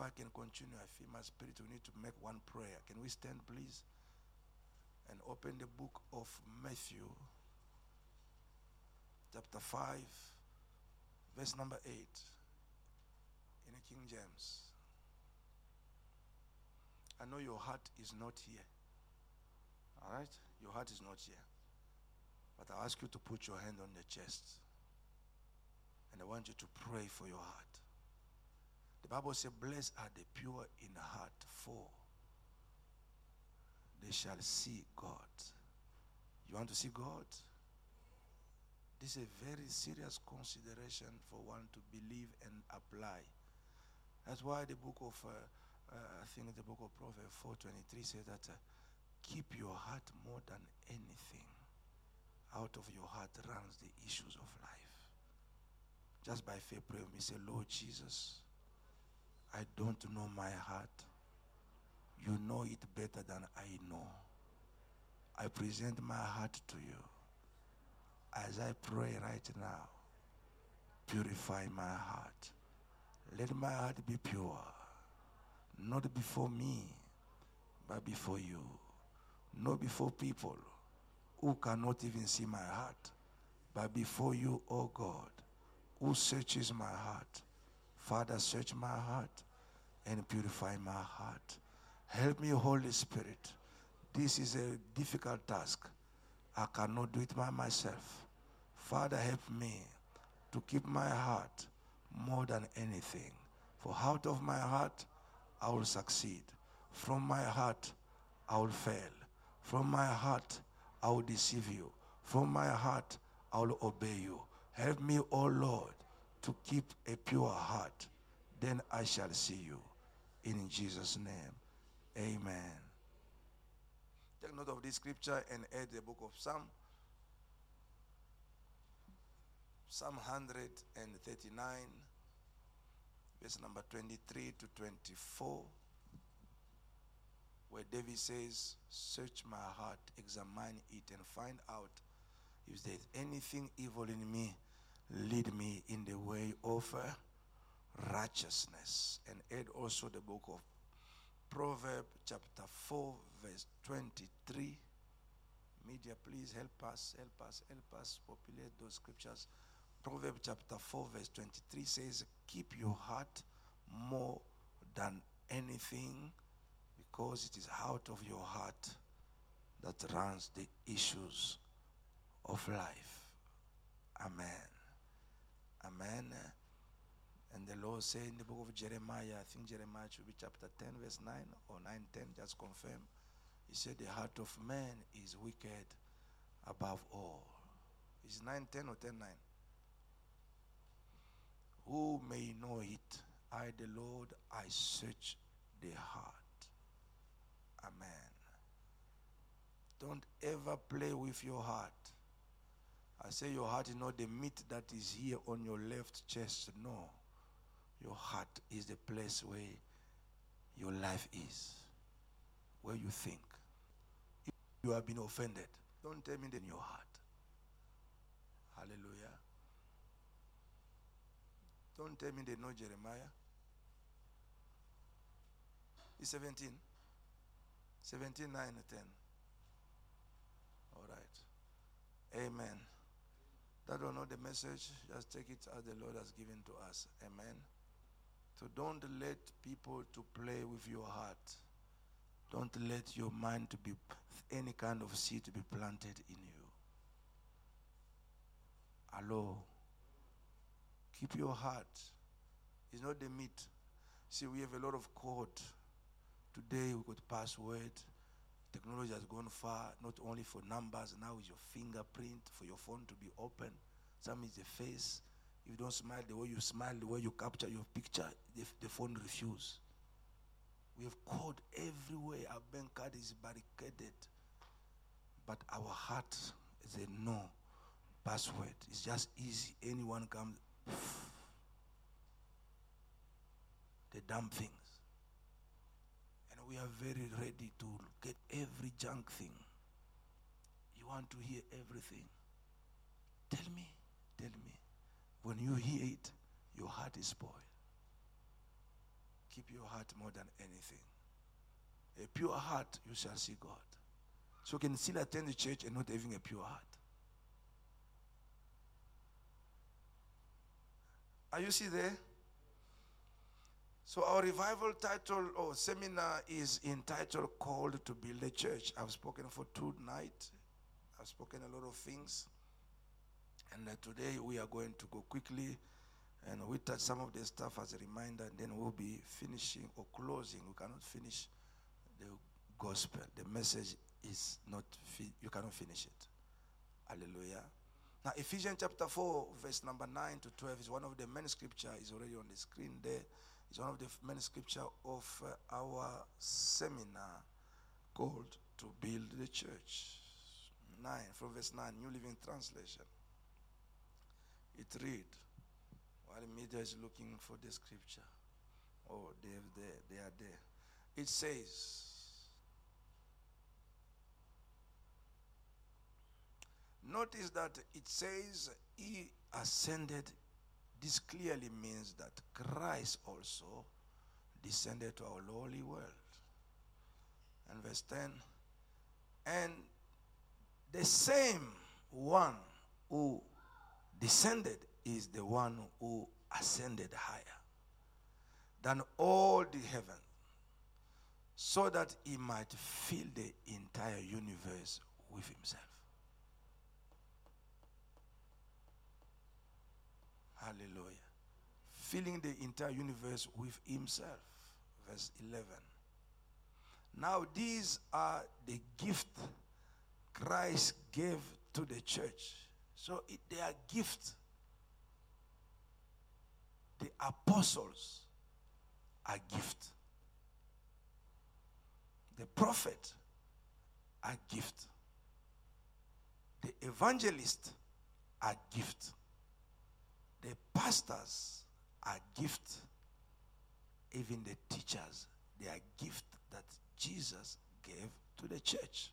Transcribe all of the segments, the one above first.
before I can continue, I feel my spirit we need to make one prayer. Can we stand, please? And open the book of Matthew, chapter 5, verse number 8, in the King James. I know your heart is not here. All right? Your heart is not here. But I ask you to put your hand on the chest. And I want you to pray for your heart. The Bible says, Blessed are the pure in heart, for they shall see God. You want to see God? This is a very serious consideration for one to believe and apply. That's why the book of, uh, uh, I think the book of Proverbs 4.23 says that uh, keep your heart more than anything. Out of your heart runs the issues of life. Just by faith, pray with me. Say, Lord Jesus, I don't know my heart. You know it better than I know. I present my heart to you. As I pray right now, purify my heart. Let my heart be pure, not before me, but before you, not before people who cannot even see my heart, but before you, O oh God, who searches my heart. Father, search my heart and purify my heart. Help me, Holy Spirit. This is a difficult task. I cannot do it by myself. Father, help me to keep my heart more than anything. For out of my heart, I will succeed. From my heart, I will fail. From my heart, I will deceive you. From my heart, I will obey you. Help me, O oh Lord, to keep a pure heart. Then I shall see you. In Jesus' name, amen. Take note of this scripture and add the book of Psalm. Psalm 139, verse number 23 to 24 where David says, Search my heart, examine it, and find out if there's anything evil in me, lead me in the way of uh, righteousness. And add also the book of Proverbs, chapter 4, verse 23. Media, please help us, help us, help us populate those scriptures. Proverbs chapter 4, verse 23 says, Keep your heart more than anything because it is out of your heart that runs the issues of life. Amen. Amen. And the Lord said in the book of Jeremiah, I think Jeremiah should be chapter 10, verse 9 or 9, 10, just confirm. He said, The heart of man is wicked above all. Is 9, 10 or 10, 9? Who may know it? I, the Lord, I search the heart. Amen. Don't ever play with your heart. I say your heart is not the meat that is here on your left chest. No. Your heart is the place where your life is, where you think. If you have been offended, don't tell me in your heart. Hallelujah. Don't tell me they know Jeremiah. He's 17. 17, 9, 10. All right. Amen. That don't know the message, just take it as the Lord has given to us. Amen. So don't let people to play with your heart. Don't let your mind to be any kind of seed to be planted in you. Hello. Keep your heart. It's not the meat. See, we have a lot of code Today we got password. Technology has gone far, not only for numbers, now is your fingerprint for your phone to be open. Some is the face. If you don't smile the way you smile, the way you capture your picture, the, the phone refuse. We have called everywhere. Our bank card is barricaded. But our heart is a no password. It's just easy. Anyone comes. The damn things we are very ready to get every junk thing. You want to hear everything. Tell me, tell me. When you hear it, your heart is spoiled. keep your heart more than anything. A pure heart, you shall see God. So you can still attend the church and not having a pure heart. Are you see there? So our revival title or seminar is entitled Called to Build a Church. I've spoken for two nights. I've spoken a lot of things. And uh, today we are going to go quickly and we touch some of the stuff as a reminder, and then we'll be finishing or closing. We cannot finish the gospel. The message is not, fi- you cannot finish it. Hallelujah. Now, Ephesians chapter 4, verse number 9 to 12 is one of the main scripture, is already on the screen there. It's one of the main scripture of uh, our seminar called To Build the Church. 9, from verse 9, New Living Translation. It read, while the media is looking for the scripture. Oh, they, they, they are there. It says, Notice that it says he ascended. This clearly means that Christ also descended to our lowly world. And verse 10 and the same one who descended is the one who ascended higher than all the heaven so that he might fill the entire universe with himself. Hallelujah. Filling the entire universe with himself. Verse 11. Now, these are the gift Christ gave to the church. So it, they are gifts. The apostles are gift. The prophet are gift. The evangelist are gift. The pastors are gift. Even the teachers, they are gift that Jesus gave to the church.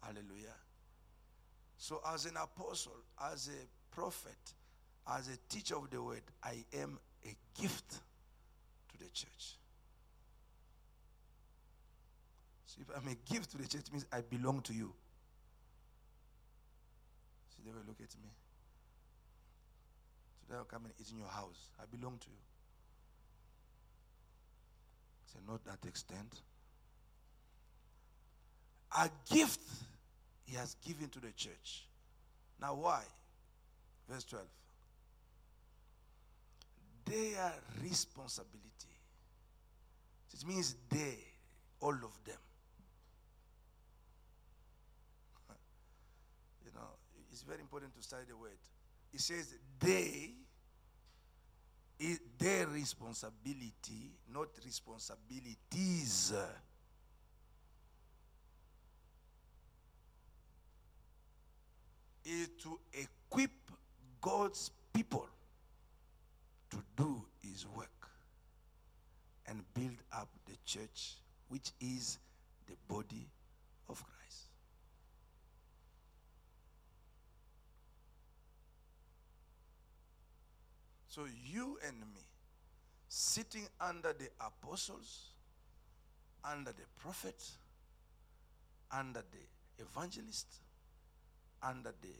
Hallelujah. So, as an apostle, as a prophet, as a teacher of the word, I am a gift to the church. So, if I'm a gift to the church, means I belong to you. They will look at me. Today I'll come and eat in your house. I belong to you. Say, not that extent. A gift he has given to the church. Now, why? Verse 12. Their responsibility. It means they, all of them. you know, it's very important to study the word. It says they, their responsibility, not responsibilities. is to equip God's people to do his work and build up the church, which is the body of Christ. So, you and me, sitting under the apostles, under the prophet, under the evangelist, under the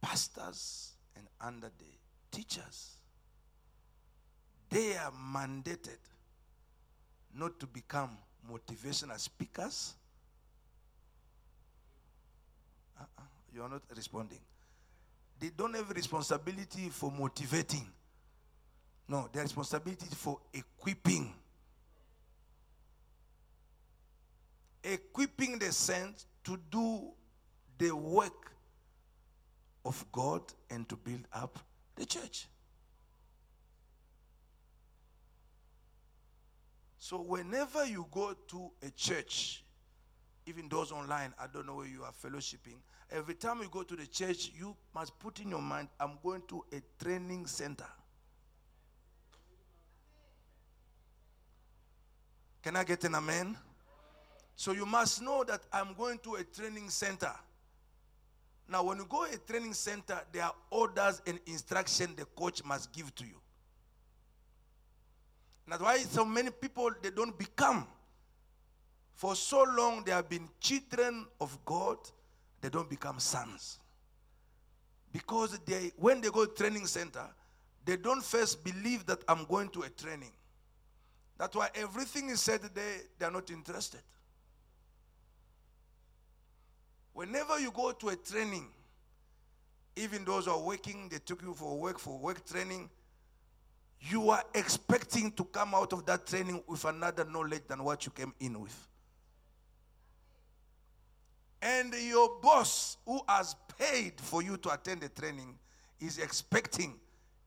pastors and under the teachers. They are mandated not to become motivational speakers. Uh-uh, you are not responding. They don't have responsibility for motivating. No, the responsibility for equipping. Equipping the saints to do the work of God and to build up the church. So, whenever you go to a church, even those online, I don't know where you are fellowshipping, every time you go to the church, you must put in your mind, I'm going to a training center. Can I get an amen? So, you must know that I'm going to a training center. Now, when you go a training center, there are orders and instruction the coach must give to you. That's why so many people they don't become. For so long they have been children of God, they don't become sons. Because they when they go to training center, they don't first believe that I'm going to a training. That's why everything is said they, they are not interested. Whenever you go to a training, even those who are working, they took you for work, for work training, you are expecting to come out of that training with another knowledge than what you came in with. And your boss, who has paid for you to attend the training, is expecting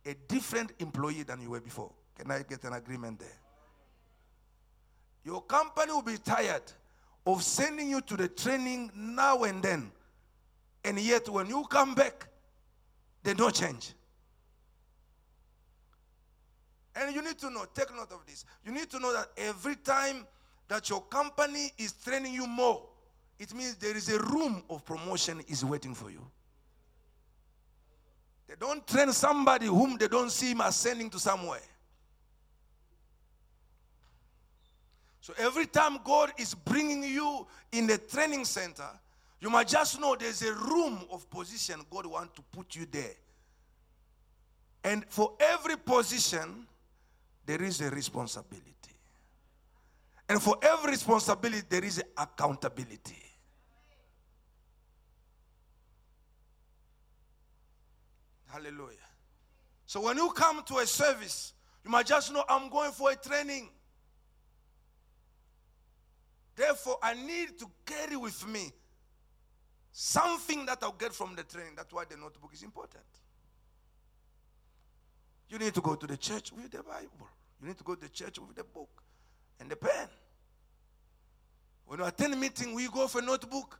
a different employee than you were before. Can I get an agreement there? Your company will be tired of sending you to the training now and then. And yet, when you come back, they don't change. And you need to know, take note of this. You need to know that every time that your company is training you more, it means there is a room of promotion is waiting for you. They don't train somebody whom they don't see him ascending to somewhere. So every time God is bringing you in the training center, you must just know there's a room of position God wants to put you there. And for every position, there is a responsibility. And for every responsibility, there is accountability. Hallelujah. So when you come to a service, you might just know I'm going for a training. Therefore, I need to carry with me something that I'll get from the training. That's why the notebook is important. You need to go to the church with the Bible. You need to go to the church with the book and the pen. When you attend a meeting, we go for a notebook.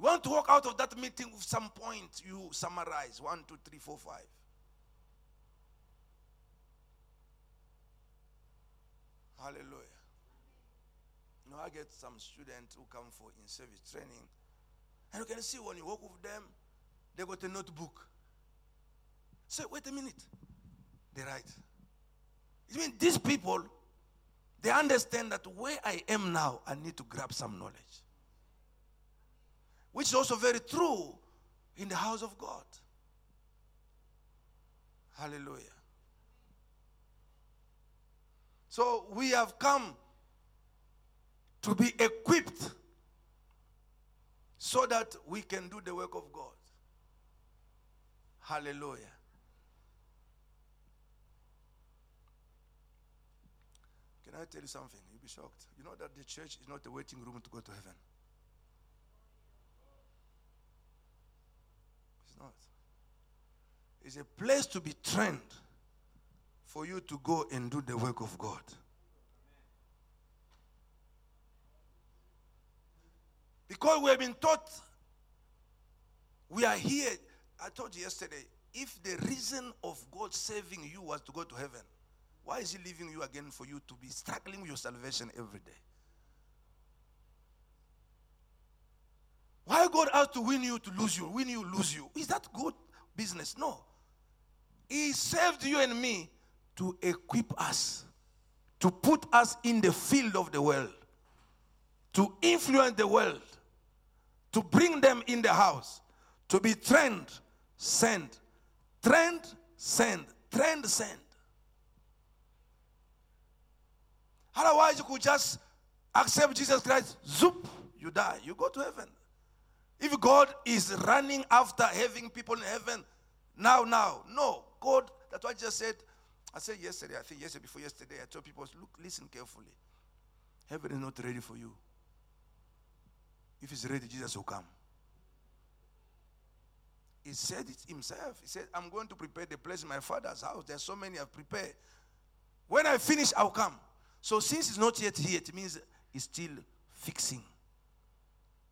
You want to walk out of that meeting with some point you summarize one, two, three, four, five. Hallelujah. You know, I get some students who come for in service training, and you can see when you walk with them, they got a notebook. Say, wait a minute. They write. It means these people, they understand that where I am now, I need to grab some knowledge. Which is also very true in the house of God. Hallelujah. So we have come to be equipped so that we can do the work of God. Hallelujah. Can I tell you something? You'll be shocked. You know that the church is not a waiting room to go to heaven. It's not. It's a place to be trained for you to go and do the work of God. Because we have been taught we are here. I told you yesterday, if the reason of God saving you was to go to heaven, why is He leaving you again for you to be struggling with your salvation every day? Why God has to win you to lose you, win you, lose you? Is that good business? No. He saved you and me to equip us, to put us in the field of the world, to influence the world, to bring them in the house, to be trained, sent, trained, sent, trained, sent. Otherwise, you could just accept Jesus Christ, zoop, you die, you go to heaven. If God is running after having people in heaven now, now, no, God, that's what I just said. I said yesterday, I think yesterday before yesterday, I told people, look, listen carefully. Heaven is not ready for you. If it's ready, Jesus will come. He said it himself. He said, I'm going to prepare the place in my father's house. There's so many I've prepared. When I finish, I'll come. So since it's not yet here, it means it's still fixing.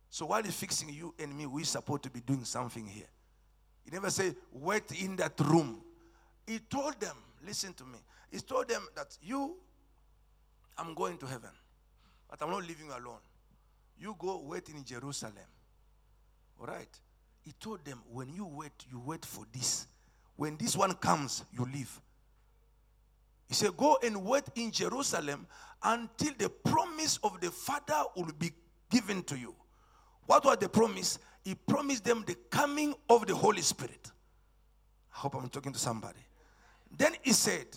So while he's fixing you and me, we're supposed to be doing something here. He never said, wait in that room. He told them, listen to me. He told them that you, I'm going to heaven, but I'm not leaving you alone. You go wait in Jerusalem. All right. He told them, when you wait, you wait for this. When this one comes, you leave. He said, Go and wait in Jerusalem until the promise of the Father will be given to you. What was the promise? He promised them the coming of the Holy Spirit. I hope I'm talking to somebody. Then he said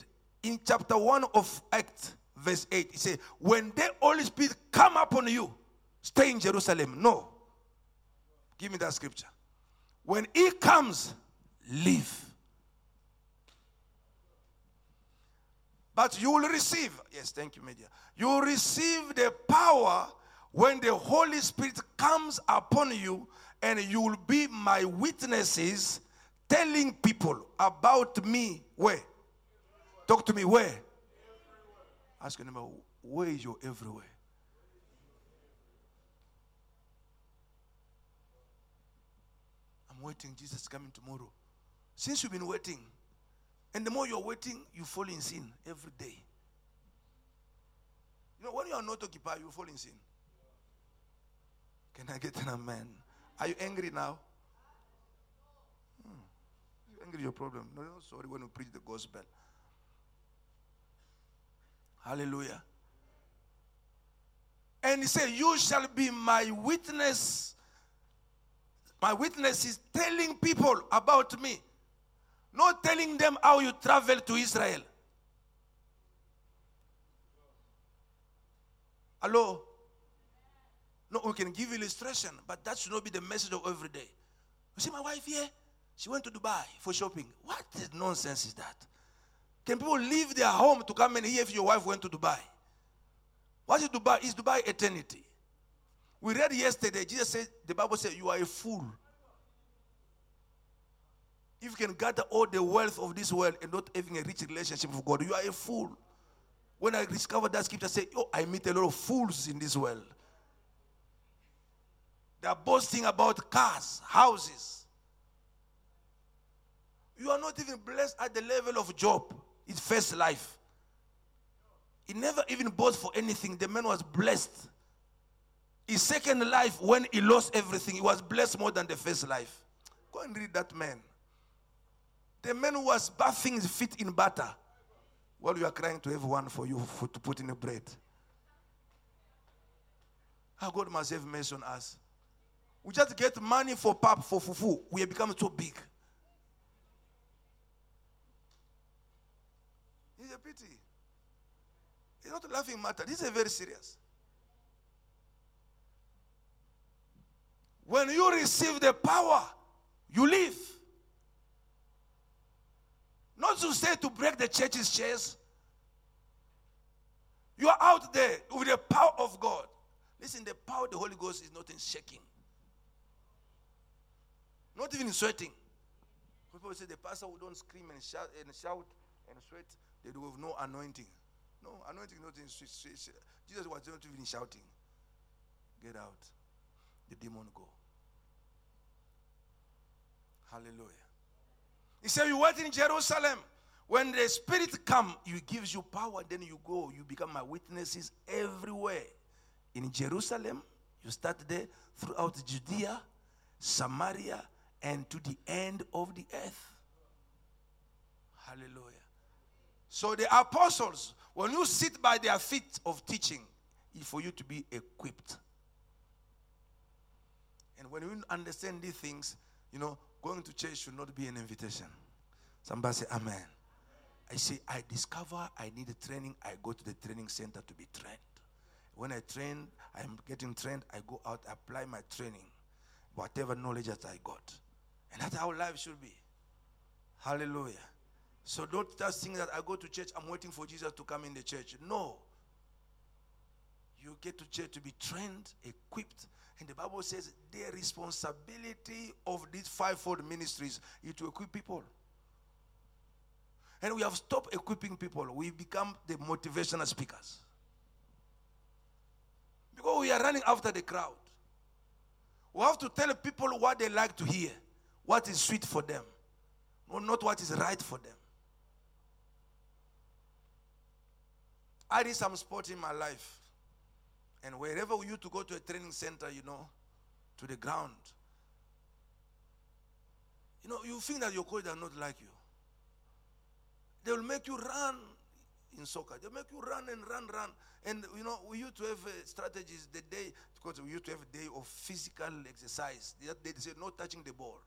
in chapter 1 of Acts, verse 8, he said, When the Holy Spirit come upon you, stay in Jerusalem. No. Give me that scripture. When he comes, leave. But you will receive, yes, thank you, media. You will receive the power when the Holy Spirit comes upon you, and you will be my witnesses telling people about me. Where? Talk to me, where? Ask your neighbor, where is your everywhere? I'm waiting, Jesus coming tomorrow. Since you've been waiting, and the more you're waiting, you fall in sin every day. You know, when you are not occupied, you fall in sin. Can I get an amen? Are you angry now? Hmm. You angry your problem. No, no, sorry when you preach the gospel. Hallelujah. And he said, You shall be my witness. My witness is telling people about me. Not telling them how you travel to Israel. Hello? No, we can give illustration, but that should not be the message of every day. You see my wife here? She went to Dubai for shopping. What nonsense is that? Can people leave their home to come and hear if your wife went to Dubai? What is Dubai? Is Dubai eternity? We read yesterday, Jesus said, the Bible said, You are a fool if you can gather all the wealth of this world and not having a rich relationship with God, you are a fool. When I discovered that scripture, I said, Oh, I meet a lot of fools in this world. They are boasting about cars, houses. You are not even blessed at the level of Job, his first life. He never even bought for anything. The man was blessed. His second life, when he lost everything, he was blessed more than the first life. Go and read that man. The man who was bathing his feet in butter while you are crying to everyone for you for, to put in the bread. How God must have mercy on us. We just get money for pap, for fufu. We have become so big. It's a pity. It's not a laughing matter. This is very serious. When you receive the power, you live. Not to say to break the church's chairs. You are out there with the power of God. Listen, the power of the Holy Ghost is not in shaking, not even in sweating. People say the pastor who don't scream and shout and shout and sweat, they do have no anointing. No, anointing not in Jesus was not even shouting. Get out. The demon go. Hallelujah. He said, You wait in Jerusalem. When the Spirit come, He gives you power, then you go. You become my witnesses everywhere. In Jerusalem, you start there throughout Judea, Samaria, and to the end of the earth. Hallelujah. So the apostles, when you sit by their feet of teaching, for you to be equipped. And when you understand these things, you know, Going to church should not be an invitation. Somebody say, Amen. I say, I discover I need a training. I go to the training center to be trained. When I train, I'm getting trained. I go out, apply my training, whatever knowledge that I got. And that's how life should be. Hallelujah. So don't just think that I go to church, I'm waiting for Jesus to come in the church. No. You get to church to be trained, equipped, and the Bible says the responsibility of these fivefold ministries is to equip people. And we have stopped equipping people. We become the motivational speakers. Because we are running after the crowd. We have to tell people what they like to hear, what is sweet for them, not what is right for them. I did some sport in my life. And wherever used to go to a training center, you know, to the ground, you know, you think that your coach does not like you. They will make you run in soccer. They make you run and run, run. And you know, we used to have uh, strategies the day because we used to have a day of physical exercise. That day they say no touching the ball.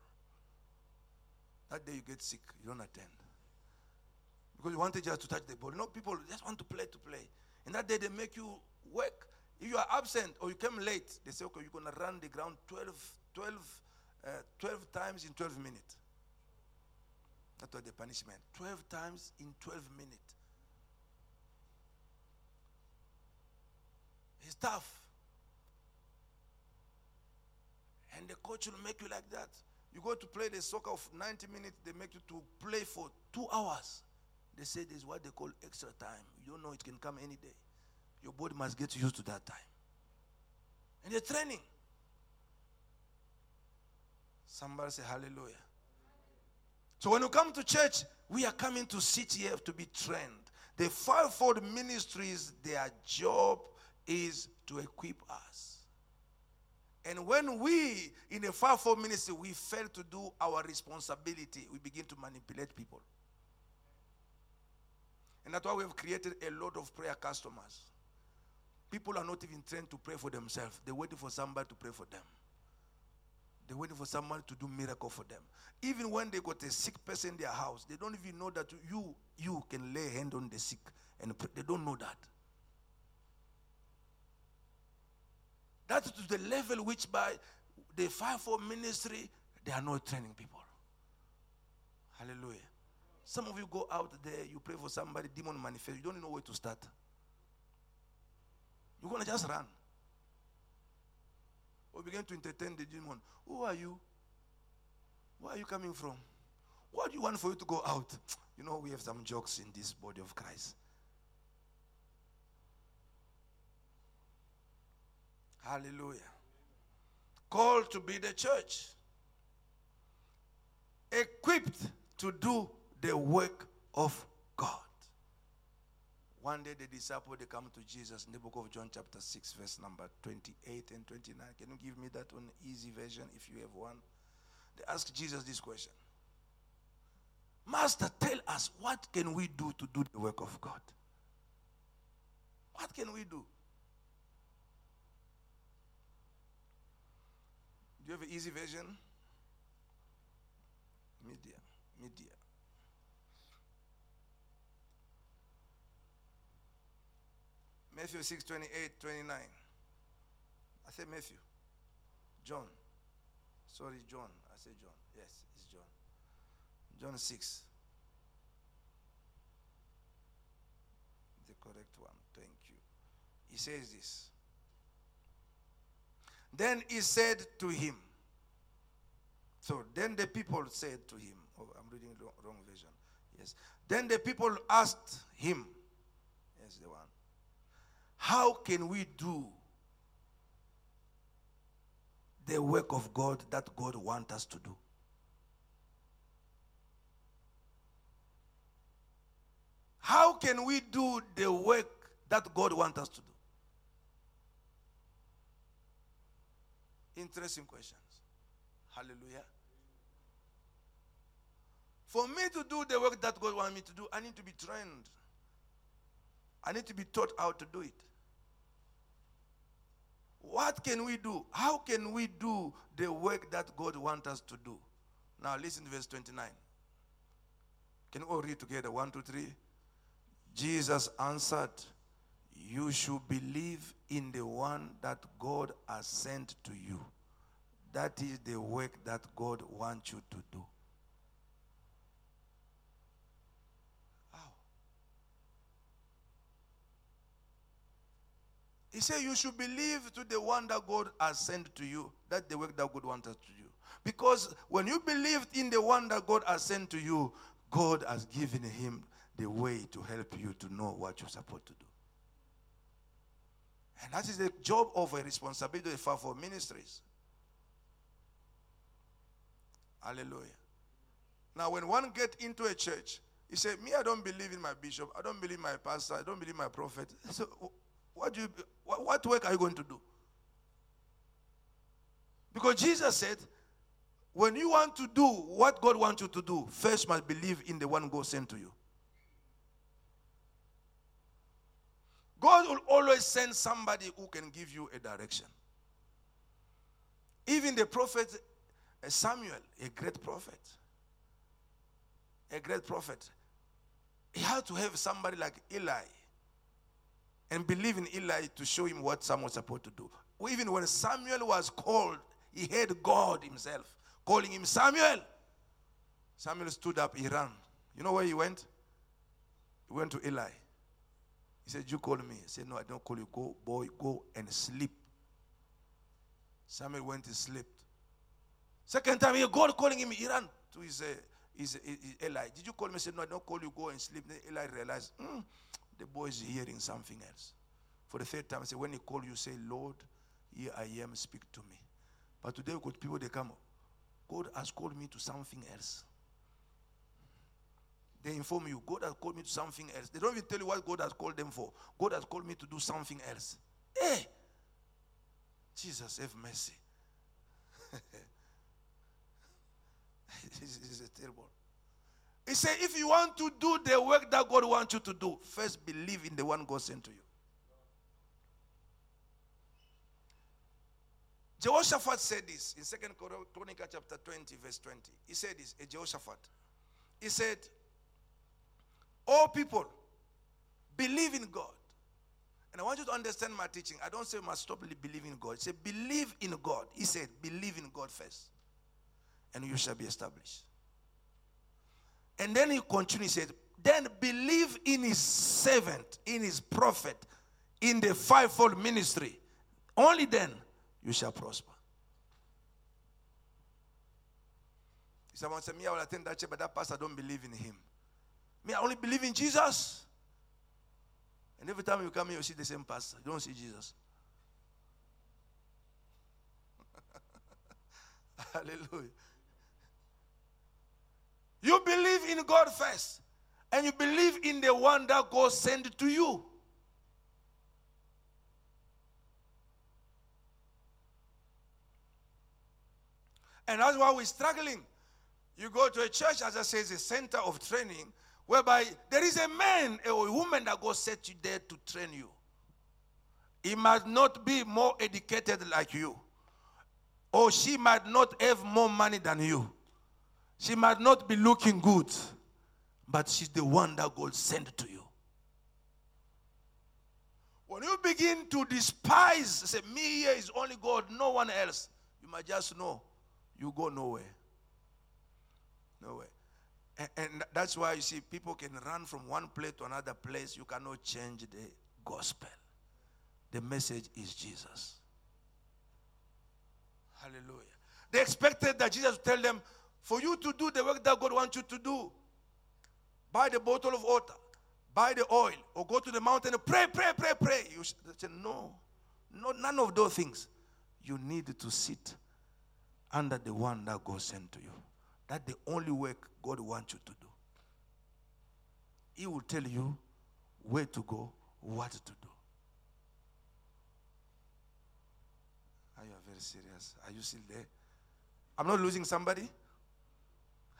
That day you get sick, you don't attend. Because you wanted just to touch the ball. You know, people just want to play to play. And that day they make you work. If you are absent or you came late, they say, okay, you're going to run the ground 12, 12, uh, 12 times in 12 minutes. That was the punishment. 12 times in 12 minutes. It's tough. And the coach will make you like that. You go to play the soccer of 90 minutes, they make you to play for two hours. They say this is what they call extra time. You don't know it can come any day. Your body must get used to that time. And they're training. Somebody say hallelujah. So when you come to church, we are coming to here to be trained. The fivefold ministries, their job is to equip us. And when we, in a fivefold ministry, we fail to do our responsibility, we begin to manipulate people. And that's why we have created a lot of prayer customers. People are not even trained to pray for themselves. They're waiting for somebody to pray for them. They're waiting for someone to do miracle for them. Even when they got a sick person in their house, they don't even know that you you can lay hand on the sick and pray. They don't know that. That's to the level which by the fivefold ministry, they are not training people. Hallelujah. Some of you go out there, you pray for somebody, demon manifest, you don't know where to start. You're going to just run. Or begin to entertain the demon. Who are you? Where are you coming from? What do you want for you to go out? You know, we have some jokes in this body of Christ. Hallelujah. Called to be the church. Equipped to do the work of God. One day the disciples they come to Jesus in the book of John chapter 6 verse number 28 and 29. Can you give me that on easy version if you have one? They ask Jesus this question. Master, tell us what can we do to do the work of God? What can we do? Do you have an easy version? Media. Media. Matthew 6 28, 29. I said Matthew. John. Sorry, John. I said John. Yes, it's John. John 6. The correct one. Thank you. He says this. Then he said to him, so then the people said to him, oh, I'm reading the wrong version. Yes. Then the people asked him, yes, the one, how can we do the work of God that God wants us to do? How can we do the work that God wants us to do? Interesting questions. Hallelujah. For me to do the work that God wants me to do, I need to be trained. I need to be taught how to do it. What can we do? How can we do the work that God wants us to do? Now, listen to verse 29. Can we all read together? One, two, three. Jesus answered, You should believe in the one that God has sent to you. That is the work that God wants you to do. He said, You should believe to the one that God has sent to you. That's the work that God wants us to do. Because when you believed in the one that God has sent to you, God has given him the way to help you to know what you're supposed to do. And that is the job of a responsibility for ministries. Hallelujah. Now, when one get into a church, he said, Me, I don't believe in my bishop, I don't believe my pastor, I don't believe my prophet. So what, do you, what, what work are you going to do? Because Jesus said, when you want to do what God wants you to do, first must believe in the one God sent to you. God will always send somebody who can give you a direction. Even the prophet uh, Samuel, a great prophet, a great prophet, he had to have somebody like Eli and believe in Eli to show him what Samuel was supposed to do. Even when Samuel was called, he heard God himself calling him Samuel. Samuel stood up, he ran. You know where he went? He went to Eli. He said, You call me. He said, No, I don't call you. Go, boy, go and sleep. Samuel went and slept. Second time, he God calling him, he ran to his, uh, his, his, his Eli. Did you call me? He said, No, I don't call you. Go and sleep. Then Eli realized, mm, the boy is hearing something else. For the third time, I say, When he called you, say, Lord, here I am, speak to me. But today, we got people, they come, God has called me to something else. They inform you, God has called me to something else. They don't even tell you what God has called them for. God has called me to do something else. Hey! Jesus, have mercy. this is terrible. He said, if you want to do the work that God wants you to do, first believe in the one God sent to you. Jehoshaphat said this in Second Chronicle chapter 20, verse 20. He said this, a Jehoshaphat. He said, All people believe in God. And I want you to understand my teaching. I don't say you must stop believing in God. Say believe in God. He said, believe in God first. And you shall be established. And then he continued, he said, then believe in his servant, in his prophet, in the fivefold ministry. Only then you shall prosper. Someone said, Me, I will attend that church, but that pastor don't believe in him. Me, I only believe in Jesus. And every time you come here, you see the same pastor. You don't see Jesus. Hallelujah. You believe in God first, and you believe in the one that God sent to you. And that's why we're struggling. You go to a church, as I say, it's a center of training, whereby there is a man or a woman that God set you there to train you. He might not be more educated like you, or she might not have more money than you. She might not be looking good, but she's the one that God sent to you. When you begin to despise, say, Me here is only God, no one else, you might just know you go nowhere. Nowhere. And, and that's why you see people can run from one place to another place. You cannot change the gospel. The message is Jesus. Hallelujah. They expected that Jesus would tell them, for you to do the work that God wants you to do, buy the bottle of water, buy the oil, or go to the mountain and pray, pray, pray, pray. You say, no, no, none of those things. You need to sit under the one that God sent to you. That's the only work God wants you to do. He will tell you where to go, what to do. Are you very serious? Are you still there? I'm not losing somebody.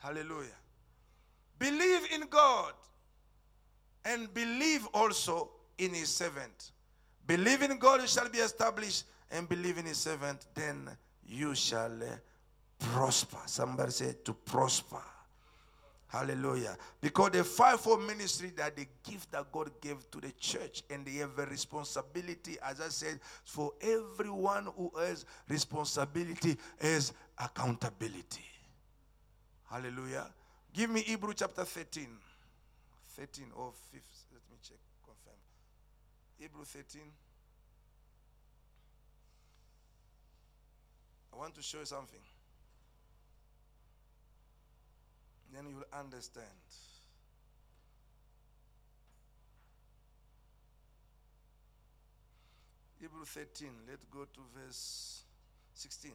Hallelujah. Believe in God and believe also in his servant. Believe in God, you shall be established, and believe in his servant, then you shall eh, prosper. Somebody said to prosper. Hallelujah. Because the fivefold ministry that the gift that God gave to the church, and they have a responsibility, as I said, for everyone who has responsibility is accountability. Hallelujah. Give me Hebrew chapter 13. 13 or 5. Let me check, confirm. Hebrew 13. I want to show you something. Then you'll understand. Hebrew 13, let's go to verse 16.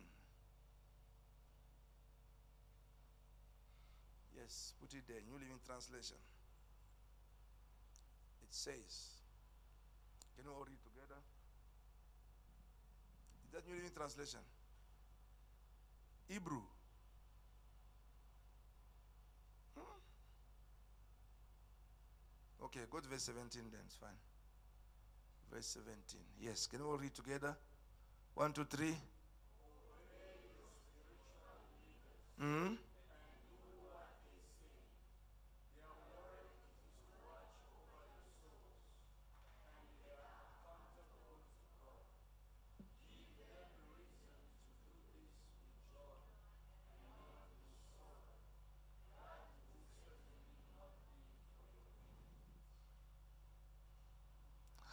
Yes, put it there, New Living Translation. It says, Can we all read together? Is that New Living Translation? Hebrew. Hmm? Okay, go to verse 17 then, it's fine. Verse 17. Yes, can we all read together? One, two, three. Hmm?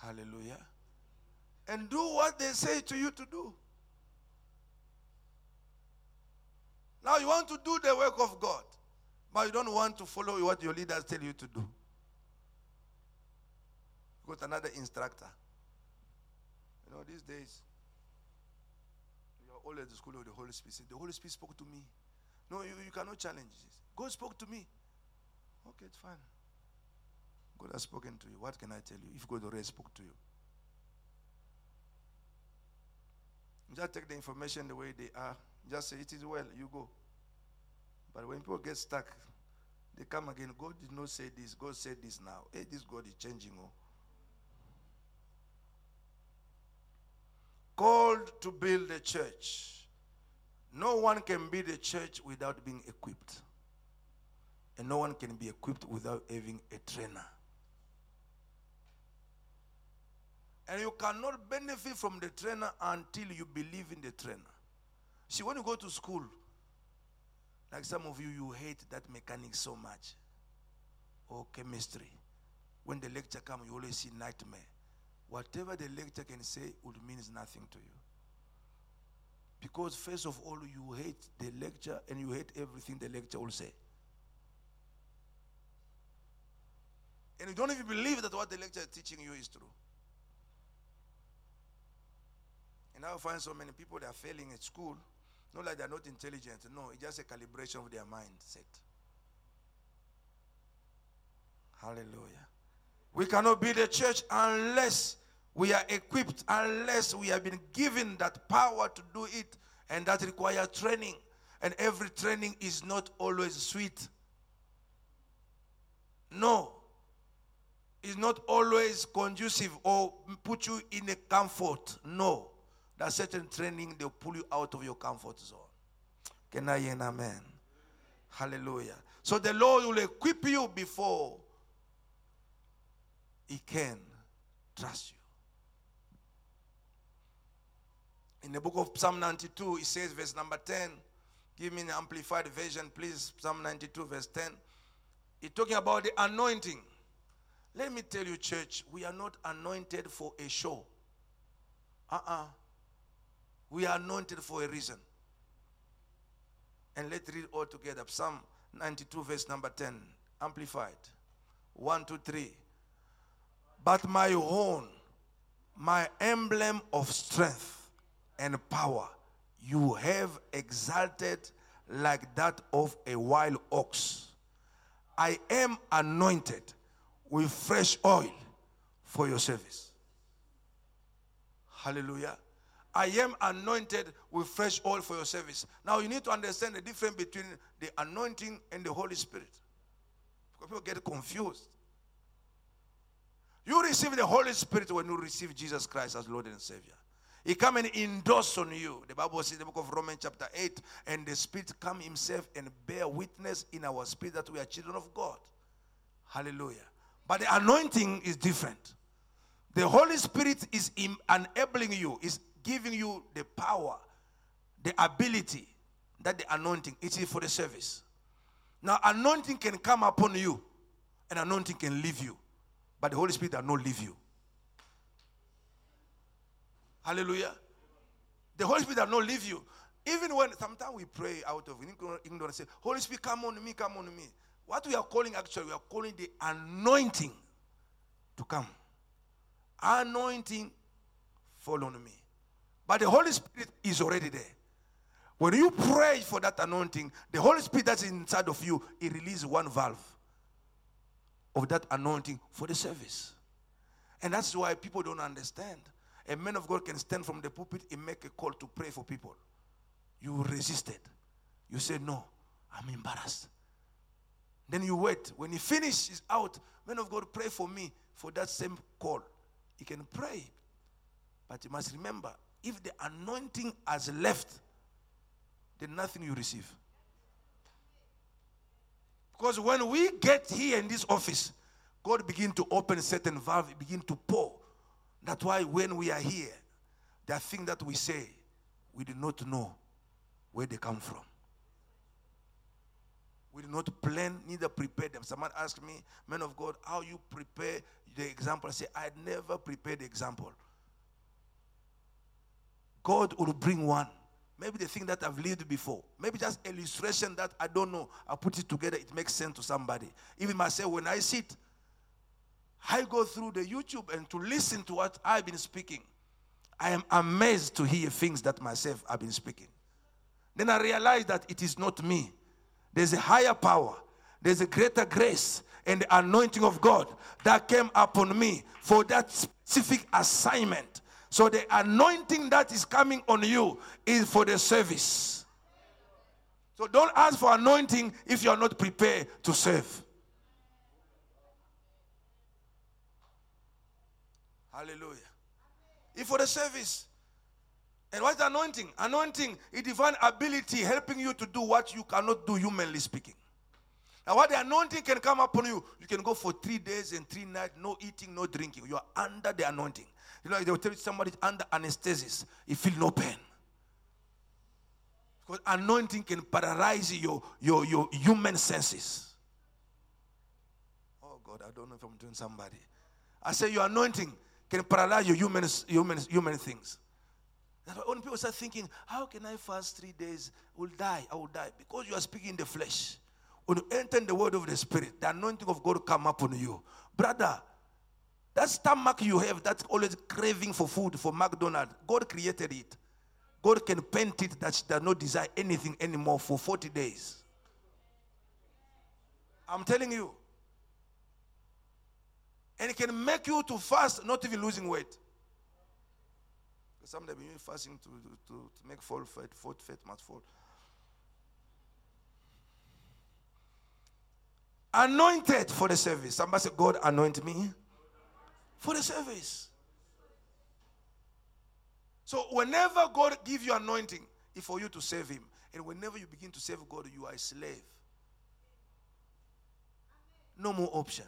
Hallelujah. And do what they say to you to do. Now you want to do the work of God, but you don't want to follow what your leaders tell you to do. Got another instructor. You know, these days, you are all at the school of the Holy Spirit. The Holy Spirit spoke to me. No, you, you cannot challenge this. God spoke to me. Okay, it's fine. God has spoken to you. What can I tell you if God already spoke to you? Just take the information the way they are. Just say, It is well, you go. But when people get stuck, they come again. God did not say this. God said this now. Hey, this God is changing. Oh. Called to build a church. No one can build a church without being equipped. And no one can be equipped without having a trainer. And you cannot benefit from the trainer until you believe in the trainer. See, when you go to school, like some of you, you hate that mechanics so much, or chemistry. When the lecture comes, you always see nightmare. Whatever the lecture can say would means nothing to you. Because first of all, you hate the lecture and you hate everything the lecture will say. And you don't even believe that what the lecture is teaching you is true. And I find so many people that are failing at school, not like they're not intelligent. No, it's just a calibration of their mindset. Hallelujah. We cannot build a church unless we are equipped, unless we have been given that power to do it, and that requires training. And every training is not always sweet. No. It's not always conducive or put you in a comfort. No. That certain training, they'll pull you out of your comfort zone. Can I hear an amen? Hallelujah. So the Lord will equip you before He can trust you. In the book of Psalm 92, it says, verse number 10. Give me an amplified version, please. Psalm 92, verse 10. It's talking about the anointing. Let me tell you, church, we are not anointed for a show. Uh uh-uh. uh we are anointed for a reason. And let's read all together. Psalm 92, verse number 10. Amplified. One, two, three. But my horn, my emblem of strength and power, you have exalted like that of a wild ox. I am anointed with fresh oil for your service. Hallelujah. I am anointed with fresh oil for your service. Now you need to understand the difference between the anointing and the Holy Spirit. Because people get confused. You receive the Holy Spirit when you receive Jesus Christ as Lord and Savior. He come and endorse on you. The Bible says in the book of Romans chapter 8, and the Spirit come himself and bear witness in our spirit that we are children of God. Hallelujah. But the anointing is different. The Holy Spirit is enabling you, is giving you the power, the ability, that the anointing, it is for the service. Now, anointing can come upon you, and anointing can leave you, but the Holy Spirit does not leave you. Hallelujah. The Holy Spirit does not leave you. Even when sometimes we pray out of ignorance, say, Holy Spirit, come on me, come on me. What we are calling actually, we are calling the anointing to come. Anointing, fall on me. But the Holy Spirit is already there. When you pray for that anointing, the Holy Spirit that's inside of you, it releases one valve of that anointing for the service. And that's why people don't understand. A man of God can stand from the pulpit and make a call to pray for people. You resisted. You said, No, I'm embarrassed. Then you wait. When he finishes out, men of God, pray for me for that same call. He can pray. But you must remember, if the anointing has left, then nothing you receive. Because when we get here in this office, God begin to open certain valve, begin to pour. That's why when we are here, there are things that we say, we do not know where they come from. We do not plan, neither prepare them. Someone asked me, man of God, how you prepare the example? I say, I never prepare the example. God will bring one. Maybe the thing that I've lived before. Maybe just illustration that I don't know. I put it together, it makes sense to somebody. Even myself, when I sit, I go through the YouTube and to listen to what I've been speaking. I am amazed to hear things that myself I've been speaking. Then I realize that it is not me. There's a higher power, there's a greater grace and the anointing of God that came upon me for that specific assignment. So the anointing that is coming on you is for the service. So don't ask for anointing if you are not prepared to serve. Hallelujah. If for the service. And what's the anointing? Anointing is divine ability helping you to do what you cannot do humanly speaking. Now, what the anointing can come upon you, you can go for three days and three nights, no eating, no drinking. You are under the anointing. You know, they will tell somebody under anesthesis, you feel no pain. Because anointing can paralyze your, your, your human senses. Oh God, I don't know if I'm doing somebody. I say your anointing can paralyze your human, human, human things. That's why when people start thinking, how can I fast three days? I will die, I will die. Because you are speaking in the flesh. When you enter in the word of the spirit, the anointing of God come upon you. Brother, that stomach you have that's always craving for food for McDonald's, God created it. God can paint it that she does not desire anything anymore for 40 days. I'm telling you. And it can make you to fast, not even losing weight. Some have been fasting to, to, to make fall fat, fat, fat must fall. Anointed for the service. Somebody say, God anoint me for the service. So whenever God gives you anointing, it's for you to save him. And whenever you begin to save God, you are a slave. No more option.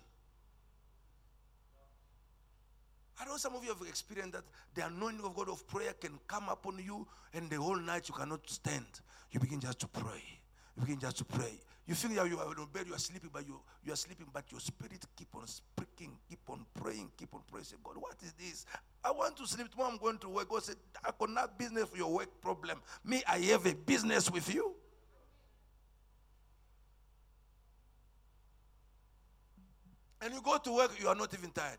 I know some of you have experienced that the anointing of God of prayer can come upon you, and the whole night you cannot stand. You begin just to pray. You begin just to pray. You that you are in bed, you are sleeping, but you, you are sleeping, but your spirit keep on speaking, keep on praying, keep on praying. Say, God, what is this? I want to sleep. Tomorrow I'm going to work. God said, I could not business for your work problem. Me, I have a business with you. And you go to work, you are not even tired.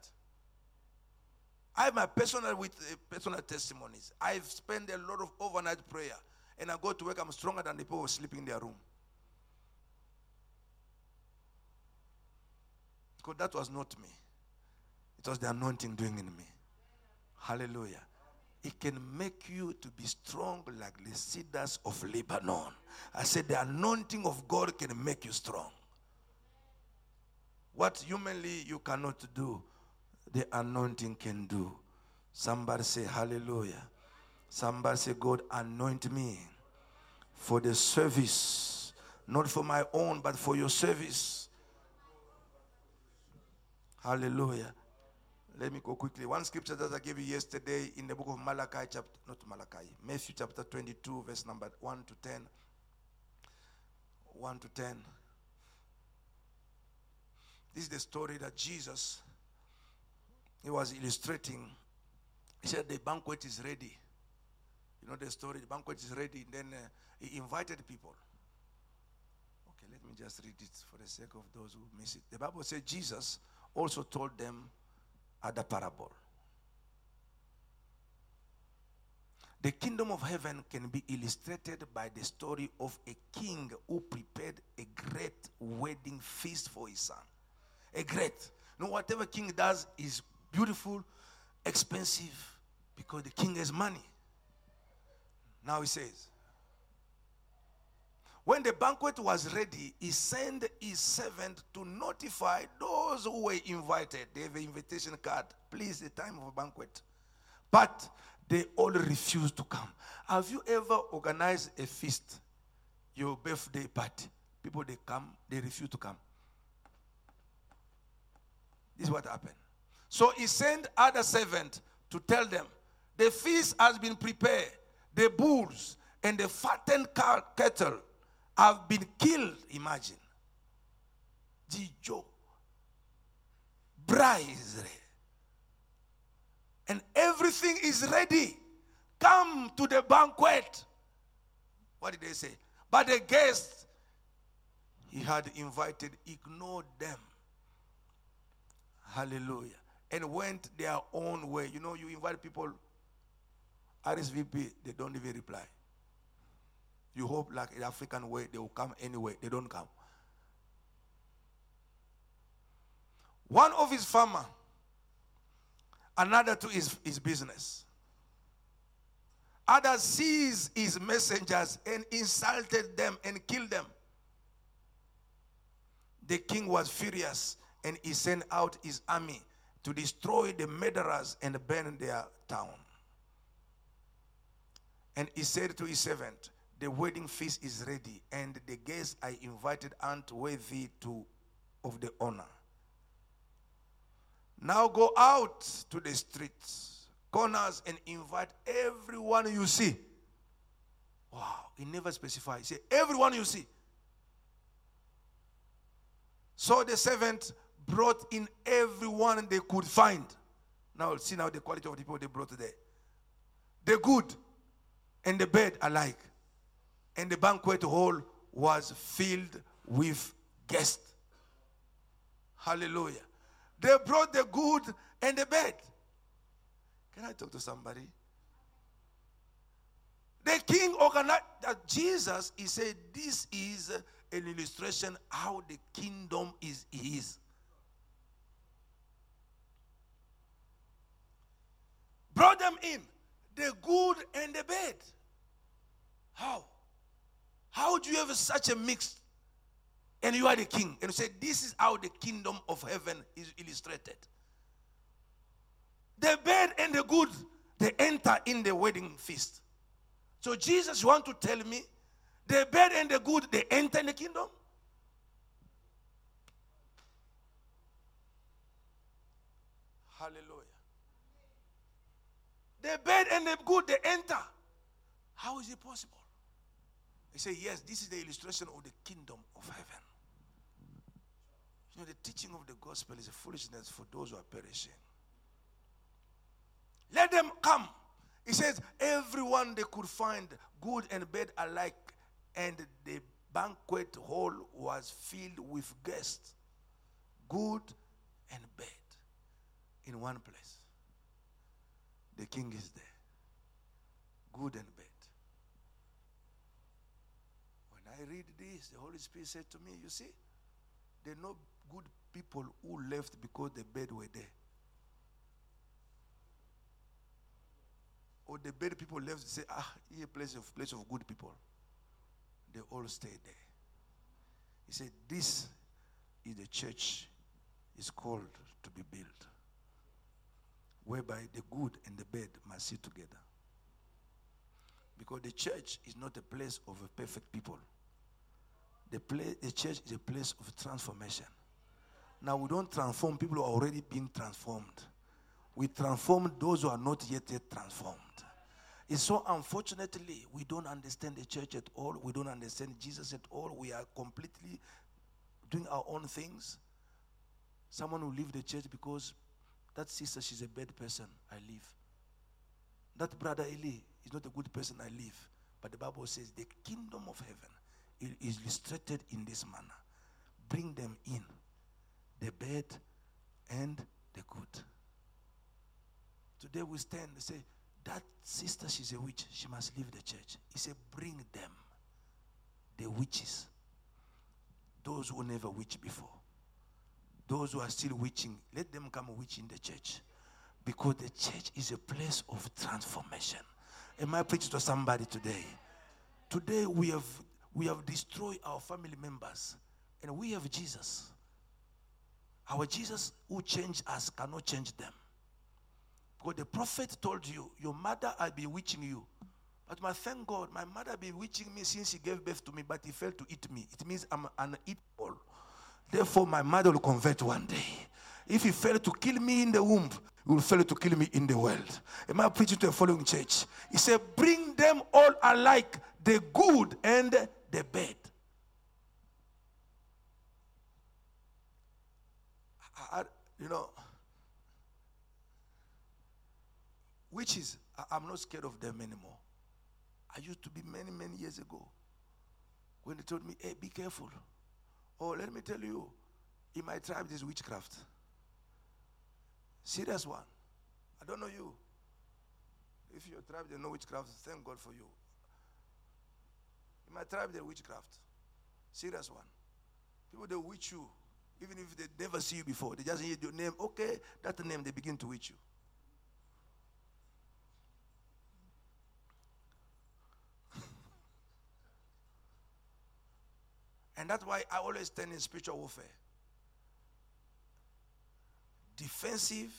I have my personal with uh, personal testimonies. I've spent a lot of overnight prayer, and I go to work. I'm stronger than the people sleeping in their room. That was not me. It was the anointing doing in me. Hallelujah. It can make you to be strong like the cedars of Lebanon. I said the anointing of God can make you strong. What humanly you cannot do, the anointing can do. Somebody say hallelujah. Somebody say, God, anoint me for the service, not for my own, but for your service. Hallelujah. Let me go quickly. One scripture that I gave you yesterday in the book of Malachi, chapter not Malachi, Matthew chapter 22, verse number 1 to 10. 1 to 10. This is the story that Jesus he was illustrating. He said, The banquet is ready. You know the story, the banquet is ready. And then uh, he invited people. Okay, let me just read it for the sake of those who miss it. The Bible says Jesus also told them other parable. The kingdom of heaven can be illustrated by the story of a king who prepared a great wedding feast for his son. A great. You know, whatever king does is beautiful, expensive, because the king has money. Now he says, When the banquet was ready, he sent his servant to notify those who were invited. They have an invitation card. Please, the time of banquet. But they all refused to come. Have you ever organized a feast, your birthday party? People they come, they refuse to come. This is what happened. So he sent other servant to tell them, the feast has been prepared. The bulls and the fattened cattle have been killed. Imagine. Jijo. Bra is. And everything is ready. Come to the banquet. What did they say? But the guests he had invited ignored them. Hallelujah. And went their own way. You know, you invite people, RSVP, they don't even reply. You hope, like the African way, they will come anyway. They don't come. One of his farmer, another to his, his business. Others seized his messengers and insulted them and killed them. The king was furious and he sent out his army to destroy the murderers and burn their town. And he said to his servant, the wedding feast is ready, and the guests I invited aren't worthy to of the honor. Now go out to the streets, corners, and invite everyone you see. Wow, he never specified. He everyone you see. So the servant brought in everyone they could find. Now see now the quality of the people they brought today. The good and the bad alike and the banquet hall was filled with guests. Hallelujah. They brought the good and the bad. Can I talk to somebody? The king organized that Jesus, he said, this is uh, an illustration how the kingdom is his. Brought them in, the good and the bad. How? How do you have such a mix? And you are the king. And you say, This is how the kingdom of heaven is illustrated. The bad and the good, they enter in the wedding feast. So, Jesus, want to tell me the bad and the good, they enter in the kingdom? Hallelujah. The bad and the good, they enter. How is it possible? He said, Yes, this is the illustration of the kingdom of heaven. You know, the teaching of the gospel is a foolishness for those who are perishing. Let them come. He says, Everyone they could find, good and bad alike, and the banquet hall was filled with guests, good and bad, in one place. The king is there, good and bad. I read this, the Holy Spirit said to me, You see, there are no good people who left because the bed were there. Or the bad people left say, Ah, here place of place of good people. They all stayed there. He said, This is the church is called to be built. Whereby the good and the bad must sit together. Because the church is not a place of a perfect people. The, place, the church is a place of transformation. Now, we don't transform people who are already being transformed. We transform those who are not yet, yet transformed. It's so unfortunately, we don't understand the church at all. We don't understand Jesus at all. We are completely doing our own things. Someone will leave the church because that sister, she's a bad person, I leave. That brother Eli is not a good person, I leave. But the Bible says the kingdom of heaven it is illustrated in this manner. Bring them in, the bad and the good. Today we stand and say, that sister, she's a witch. She must leave the church. He said, bring them, the witches, those who never witched before, those who are still witching, let them come witch in the church. Because the church is a place of transformation. Am I preaching to somebody today? Today we have we have destroyed our family members, and we have Jesus. Our Jesus who changed us cannot change them. Because the prophet told you, Your mother been bewitching you. But my thank God, my mother bewitching me since she gave birth to me, but he failed to eat me. It means I'm an uneatable. Therefore, my mother will convert one day. If he failed to kill me in the womb, he will fail to kill me in the world. Am I preaching to a following church? He said, Bring them all alike, the good and the bed. I, you know, witches, I, I'm not scared of them anymore. I used to be many, many years ago when they told me, hey, be careful. Oh, let me tell you, in my tribe, there's witchcraft. Serious one. I don't know you. If your tribe, they know witchcraft, thank God for you. In my tribe, there's witchcraft. Serious one. People, they witch you. Even if they never see you before, they just hear your name. Okay, that's the name, they begin to witch you. And that's why I always stand in spiritual warfare. Defensive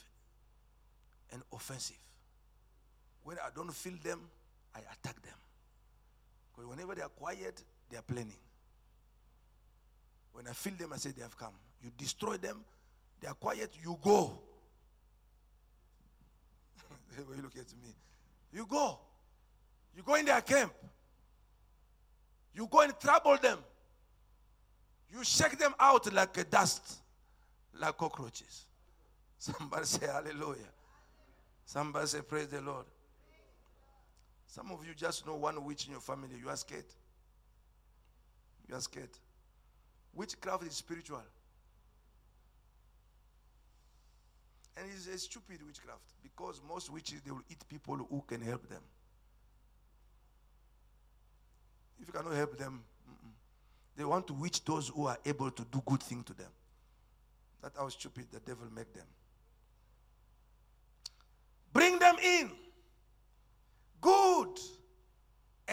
and offensive. When I don't feel them, I attack them. Because whenever they are quiet, they are planning. When I feel them, I say they have come. You destroy them, they are quiet, you go. you look at me. You go. You go in their camp. You go and trouble them. You shake them out like a dust, like cockroaches. Somebody say hallelujah. Somebody say praise the Lord. Some of you just know one witch in your family. You are scared. You are scared. Witchcraft is spiritual. And it's a stupid witchcraft because most witches they will eat people who can help them. If you cannot help them, they want to witch those who are able to do good things to them. That's how stupid the devil make them. Bring them in. Good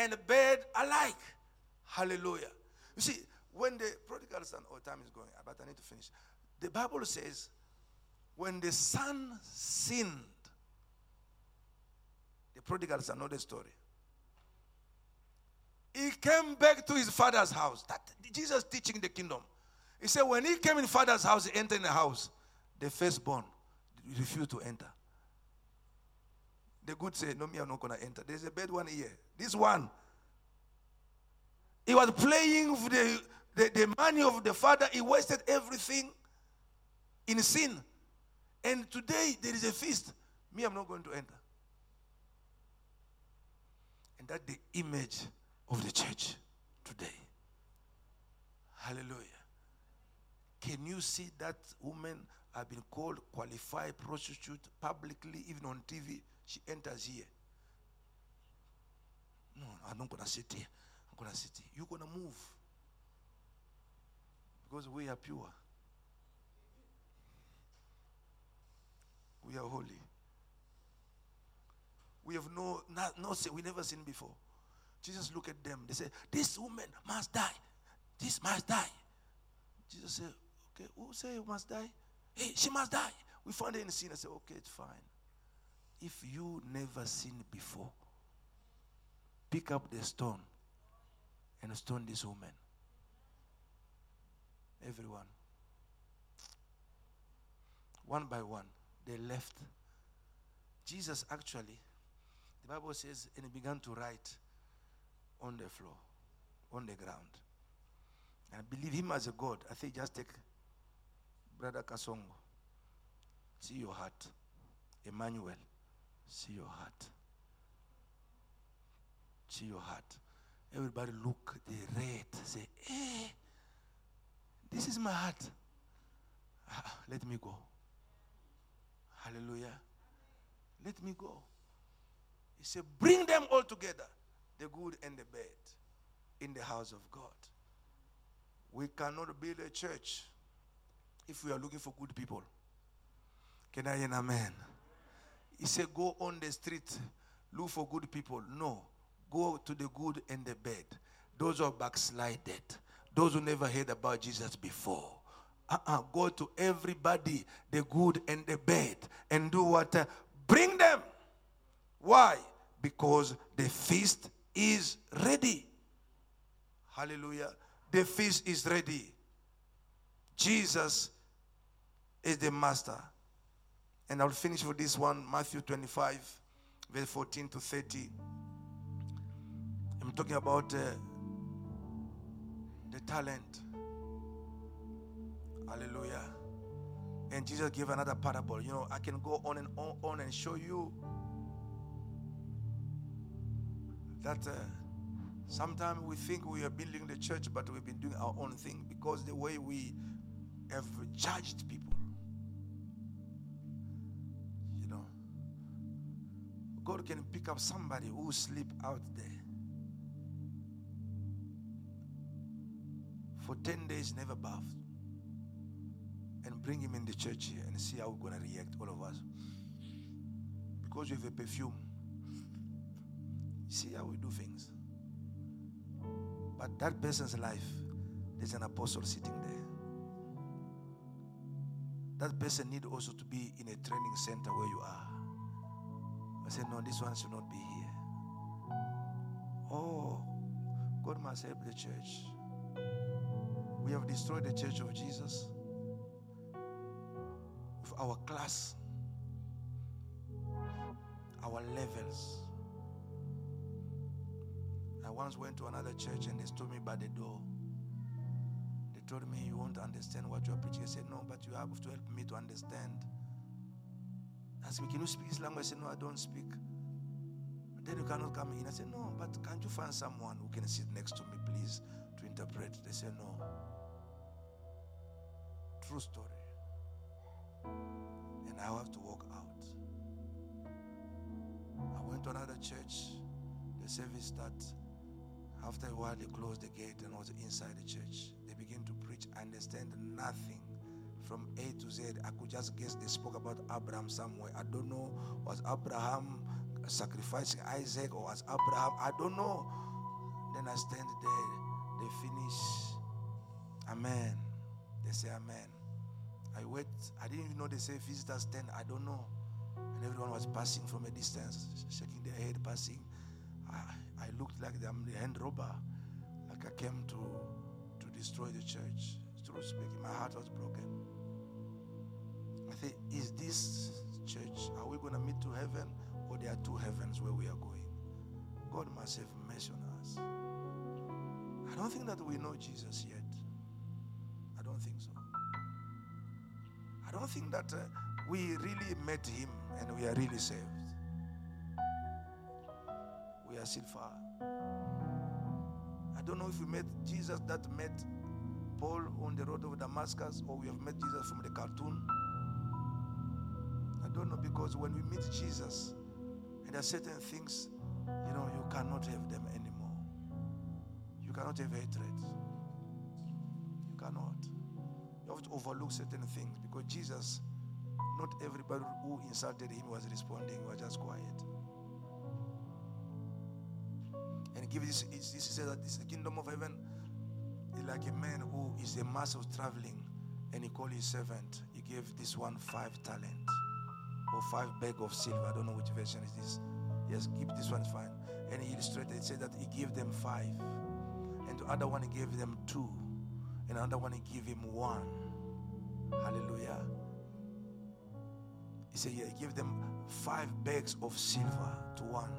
and bed alike. Hallelujah. You see, when the prodigal son, oh, time is going, but I need to finish. The Bible says, when the son sinned, the prodigal son, know the story. He came back to his father's house. That Jesus teaching the kingdom. He said, when he came in father's house, he entered the house. The firstborn refused to enter. The good said, No, me, I'm not going to enter. There's a bad one here. This one. He was playing with the, the, the money of the father. He wasted everything in sin. And today there is a feast. Me, I'm not going to enter. And that's the image of the church today. Hallelujah. Can you see that woman have been called qualified prostitute publicly, even on TV? She enters here. No, I'm not gonna sit here. I'm gonna sit here. You're gonna move. Because we are pure. We are holy. We have no, not, no, we never seen before. Jesus looked at them. They said, This woman must die. This must die. Jesus said, Okay, who say must die? Hey, she must die. We found her in sin. I said, Okay, it's fine. If you never sinned before, pick up the stone and stone this woman. Everyone. One by one, they left. Jesus actually, the Bible says, and he began to write on the floor, on the ground. And I believe him as a God. I think just take Brother Kasongo. See your heart. Emmanuel. See your heart. See your heart. Everybody look, they read, say, hey, this is my heart. Ah, let me go. Hallelujah. Let me go. He said, bring them all together the good and the bad in the house of God. We cannot build a church if we are looking for good people. Can I hear an amen? He said, Go on the street, look for good people. No, go to the good and the bad. those who are backslided, those who never heard about Jesus before. Uh-uh, go to everybody, the good and the bad, and do what? Uh, bring them. Why? Because the feast is ready. Hallelujah. The feast is ready. Jesus is the master. And I'll finish with this one Matthew 25, verse 14 to 30. I'm talking about uh, the talent. Hallelujah. And Jesus gave another parable. You know, I can go on and on, on and show you that uh, sometimes we think we are building the church, but we've been doing our own thing because the way we have judged people. God can pick up somebody who sleep out there for 10 days, never bathed and bring him in the church here and see how we're going to react, all of us. Because we have a perfume. See how we do things. But that person's life, there's an apostle sitting there. That person need also to be in a training center where you are. I said, no, this one should not be here. Oh, God must help the church. We have destroyed the church of Jesus with our class, our levels. I once went to another church and they told me by the door. They told me, You won't understand what you're preaching. I said, No, but you have to help me to understand. I said, Can you speak this language? I said, No, I don't speak. But then you cannot come in. I said, No, but can't you find someone who can sit next to me, please, to interpret? They said, No. True story. And I have to walk out. I went to another church. The service started. After a while, they closed the gate and was inside the church. They began to preach. I understand nothing from A to Z. I could just guess they spoke about Abraham somewhere. I don't know. Was Abraham sacrificing Isaac or was Abraham? I don't know. Then I stand there. They finish. Amen. They say Amen. I wait. I didn't even know they say visitors stand. I don't know. And everyone was passing from a distance, shaking their head, passing. I, I looked like I'm the hand robber, like I came to, to destroy the church. True speaking, my heart was broken. I is this church, are we going to meet to heaven or there are two heavens where we are going? God must have mercy on us. I don't think that we know Jesus yet. I don't think so. I don't think that uh, we really met him and we are really saved. We are still far. I don't know if we met Jesus that met Paul on the road of Damascus or we have met Jesus from the cartoon. Don't know because when we meet Jesus, and there are certain things, you know, you cannot have them anymore. You cannot have hatred. You cannot. You have to overlook certain things because Jesus, not everybody who insulted him was responding, was just quiet. And give this, this he said that this is the kingdom of heaven is like a man who is a master of traveling, and he called his servant. He gave this one five talent or five bag of silver. I don't know which version is this. Yes, keep this one fine. And he illustrated, it said that he gave them five. And the other one he gave them two. And another one he gave him one. Hallelujah. He said, yeah, he gave them five bags of silver to one,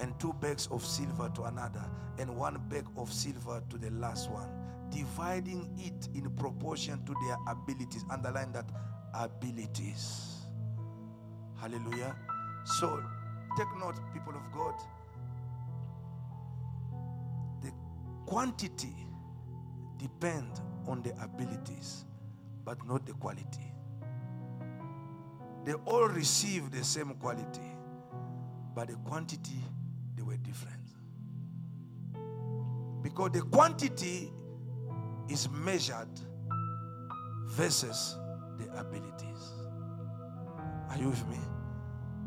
and two bags of silver to another, and one bag of silver to the last one, dividing it in proportion to their abilities. Underline that abilities. Hallelujah. So take note, people of God. The quantity depend on the abilities, but not the quality. They all receive the same quality, but the quantity they were different. Because the quantity is measured versus the abilities. Are you with me?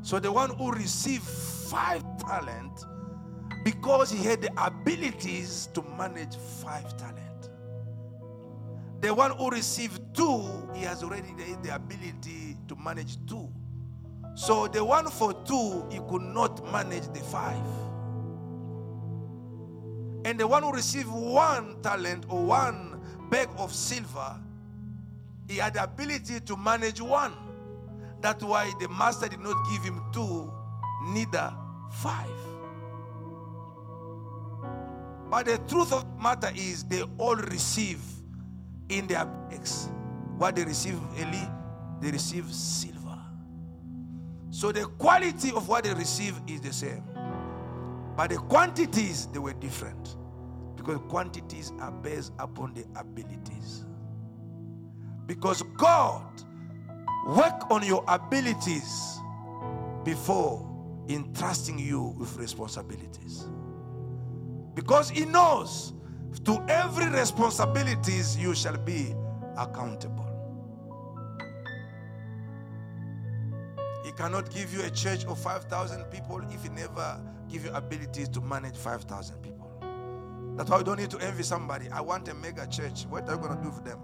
So the one who received five talent because he had the abilities to manage five talent. The one who received two, he has already the, ability to manage two. So the one for two, he could not manage the five. And the one who received one talent or one bag of silver, he had the ability to manage one. That's why the master did not give him two, neither five. But the truth of the matter is, they all receive in their bags. What they receive, Eli, they receive silver. So the quality of what they receive is the same. But the quantities, they were different. Because quantities are based upon the abilities. Because God work on your abilities before entrusting you with responsibilities. Because he knows to every responsibilities you shall be accountable. He cannot give you a church of 5,000 people if he never give you abilities to manage 5,000 people. That's why you don't need to envy somebody. I want a mega church. What are you going to do for them?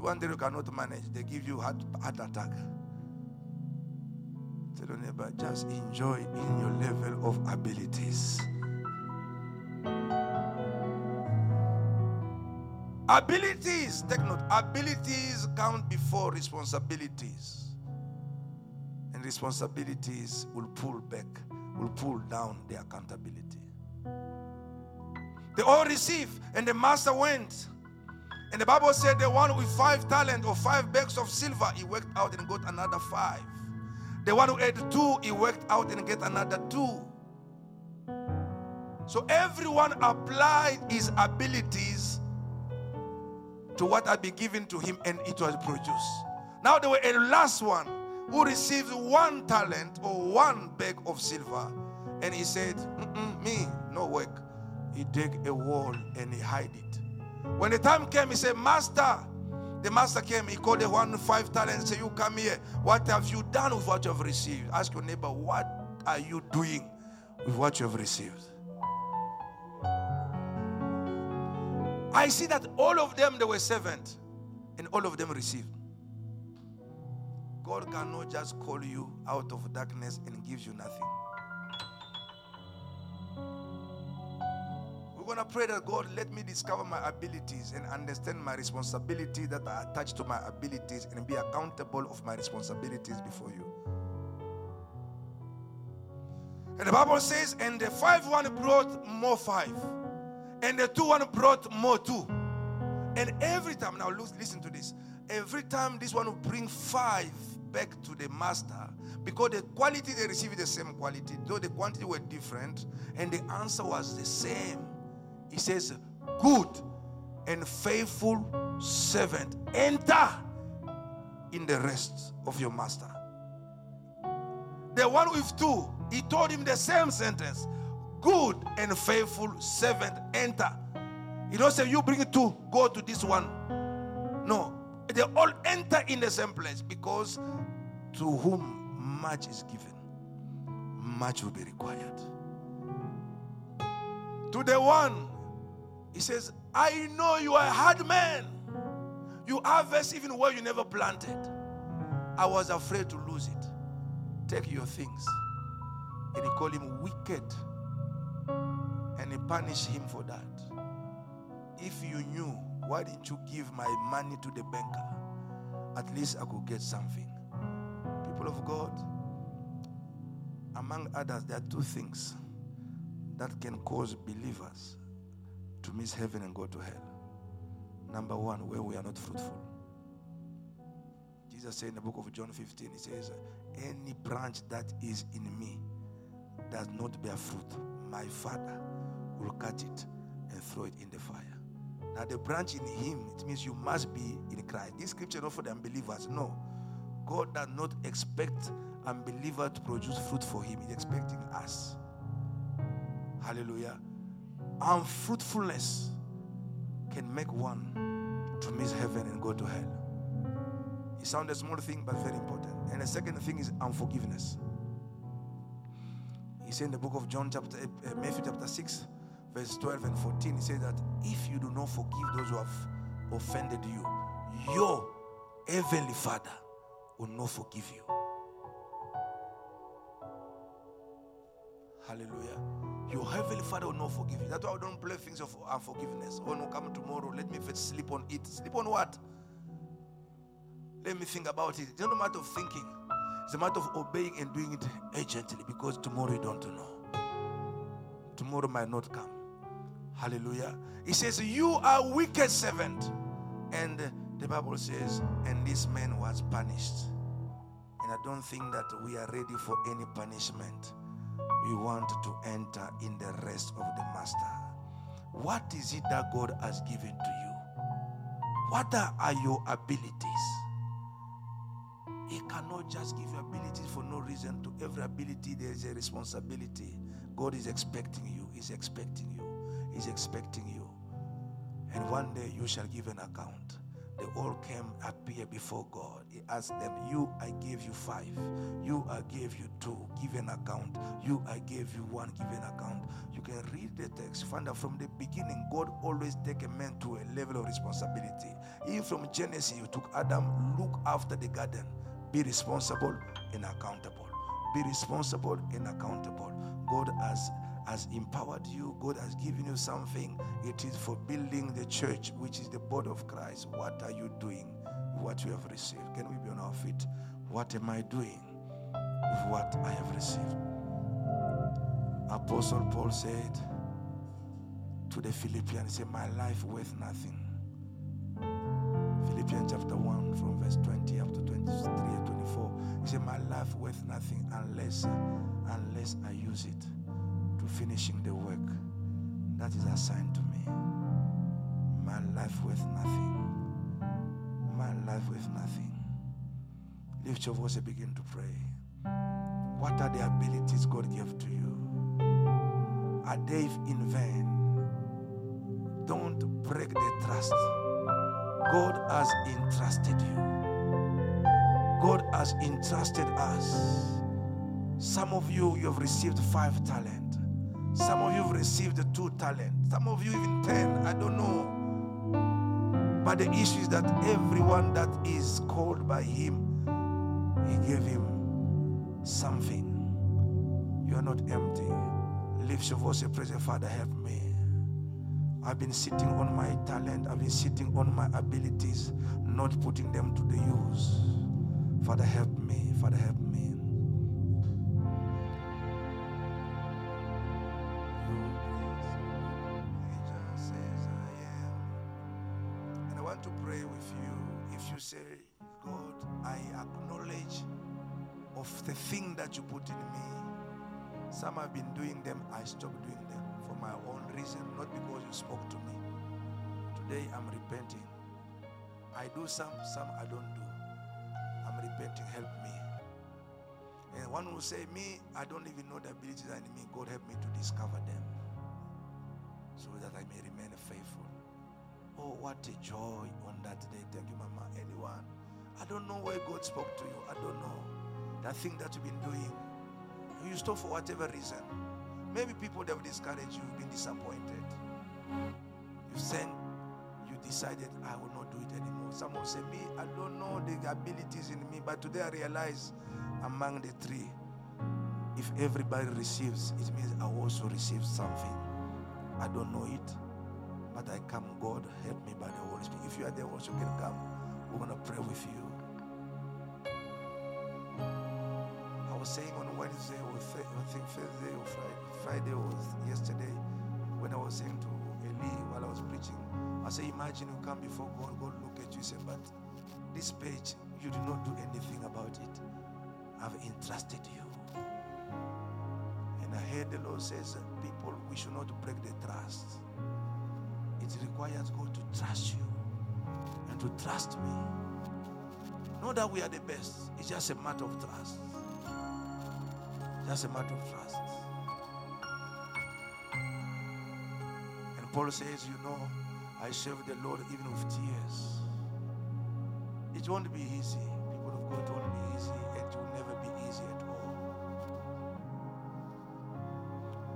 200 you cannot manage. They give you heart, heart attack. Tell your neighbor, just enjoy in your level of abilities. Abilities, take note, abilities count before responsibilities. And responsibilities will pull back, will pull down the accountability. They all receive, and the master went. And the Bible said the one with five talent or five bags of silver, he worked out and got another five. The one who had two, he worked out and get another two. So everyone applied his abilities to what had been given to him and it was produced. Now there were a last one who received one talent or one bag of silver and he said, me, no work. He dig a wall and he hide it. When the time came, he said, Master, the master came, he called the one five talents, say, You come here. What have you done with what you have received? Ask your neighbor, What are you doing with what you have received? I see that all of them they were servants, and all of them received. God cannot just call you out of darkness and give you nothing. Going to pray that God let me discover my abilities and understand my responsibility that are attached to my abilities and be accountable of my responsibilities before you. And the Bible says, and the five one brought more five and the two one brought more two. And every time, now listen to this. Every time this one will bring five back to the master, because the quality they received the same quality, though the quantity were different, and the answer was the same. He says, Good and faithful servant, enter in the rest of your master. The one with two, he told him the same sentence good and faithful servant enter. He don't say you bring two, go to this one. No, they all enter in the same place because to whom much is given, much will be required. To the one, he says, I know you are a hard man. You harvest even where you never planted. I was afraid to lose it. Take your things. And he called him wicked and he punished him for that. If you knew, why didn't you give my money to the banker? At least I could get something. People of God, among others, there are two things that can cause believers to miss heaven and go to hell. Number one, where we are not fruitful. Jesus said in the book of John 15, He says, Any branch that is in me does not bear fruit, my Father will cut it and throw it in the fire. Now, the branch in him, it means you must be in Christ. This scripture not for the unbelievers. No. God does not expect unbeliever to produce fruit for him. He's expecting us. Hallelujah. Unfruitfulness can make one to miss heaven and go to hell. It sounds a small thing, but very important. And the second thing is unforgiveness. He said in the book of John, chapter uh, Matthew chapter 6, verse 12 and 14, he said that if you do not forgive those who have offended you, your heavenly Father will not forgive you. Hallelujah. Your heavenly Father will not forgive you. That's why I don't play things of unforgiveness. Oh no, come tomorrow. Let me first sleep on it. Sleep on what? Let me think about it. It's not a matter of thinking. It's a matter of obeying and doing it urgently because tomorrow you don't know. Tomorrow might not come. Hallelujah. He says, You are wicked servant. And the Bible says, And this man was punished. And I don't think that we are ready for any punishment. We want to enter in the rest of the Master. What is it that God has given to you? What are your abilities? He cannot just give you abilities for no reason. To every ability, there is a responsibility. God is expecting you. He's expecting you. He's expecting you. And one day you shall give an account. They all came appear before God. He asked them, You, I gave you five. You, I gave you two. Give an account. You, I gave you one. Give an account. You can read the text. Find out from the beginning, God always take a man to a level of responsibility. Even from Genesis, you took Adam, look after the garden. Be responsible and accountable. Be responsible and accountable. God has has empowered you, God has given you something. It is for building the church, which is the body of Christ. What are you doing with what you have received? Can we be on our feet? What am I doing with what I have received? Apostle Paul said to the Philippians, he said, My life worth nothing. Philippians chapter 1 from verse 20 up to 23 and 24. He said, My life worth nothing unless unless I use it finishing the work that is assigned to me. My life worth nothing. My life worth nothing. Lift your voice and begin to pray. What are the abilities God gave to you? Are they in vain? Don't break the trust. God has entrusted you. God has entrusted us. Some of you, you have received five talent. Some of you have received two talents. Some of you even ten. I don't know. But the issue is that everyone that is called by Him, He gave him something. You are not empty. Lift your voice and the Father, help me. I've been sitting on my talent, I've been sitting on my abilities, not putting them to the use. Father, help me. Father, help me. I stopped doing them for my own reason, not because you spoke to me. Today I'm repenting. I do some, some I don't do. I'm repenting, help me. And one will say, Me, I don't even know the abilities in me. God help me to discover them so that I may remain faithful. Oh, what a joy on that day. Thank you, Mama. Anyone? I don't know why God spoke to you. I don't know. That thing that you've been doing. You stop for whatever reason. Maybe people that have discouraged you, you've been disappointed. You sent, you decided, I will not do it anymore. Someone said, Me, I don't know the abilities in me, but today I realize among the three, if everybody receives, it means I also receive something. I don't know it, but I come, God, help me by the Holy Spirit. If you are there, also can come. We're going to pray with you. I was saying Wednesday or th- I think Thursday or Friday, Friday was yesterday when I was saying to Eli while I was preaching, I say, imagine you come before God, God look at you, and say, but this page, you did not do anything about it. I've entrusted you. And I heard the Lord says, people, we should not break the trust. It requires God to trust you and to trust me. Not that we are the best, it's just a matter of trust. Just a matter of trust. And Paul says, You know, I serve the Lord even with tears. It won't be easy. People of God, it won't be easy. And it will never be easy at all.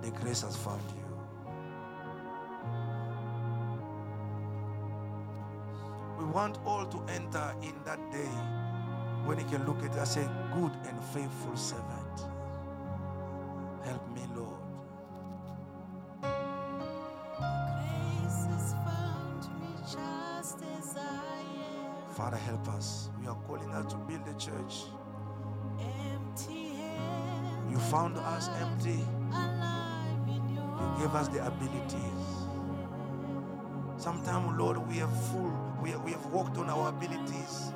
the grace has found you. We want all to enter in that day when he can look at us and say, Good and faithful servant. Gave us the abilities. Sometimes, Lord, we have full, we have, we have walked on our abilities.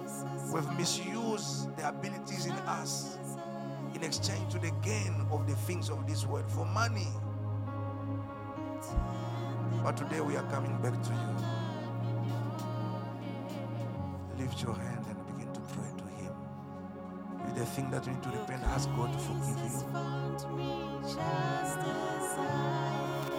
We've misused the abilities in us in exchange to the gain of the things of this world for money. But today we are coming back to you. Lift your hand and begin to pray to Him. With the thing that you need to repent, ask God to forgive you.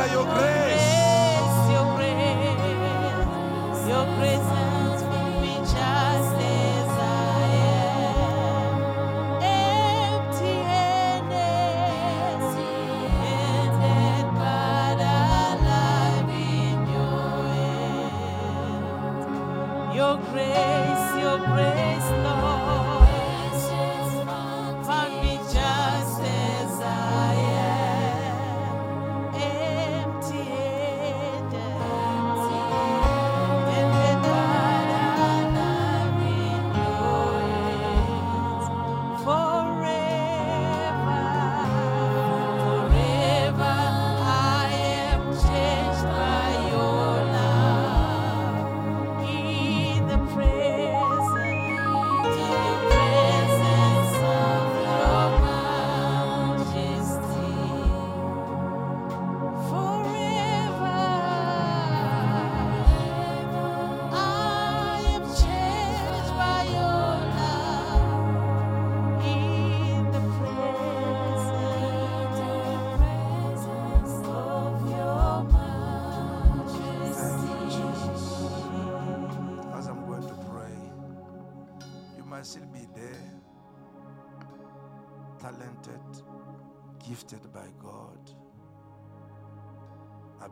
Father, you.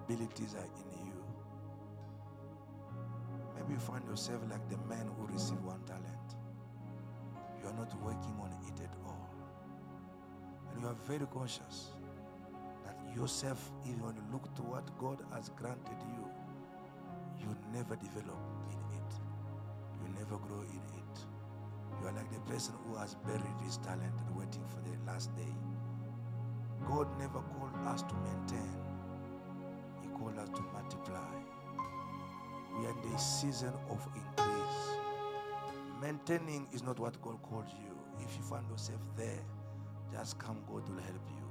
Abilities are in you. Maybe you find yourself like the man who received one talent. You are not working on it at all. And you are very conscious that yourself, even when you look to what God has granted you, you never develop in it. You never grow in it. You are like the person who has buried his talent and waiting for the last day. God never called us to maintain He called us to multiply. We are in the season of increase. Maintaining is not what God called you. If you find yourself there, just come, God will help you.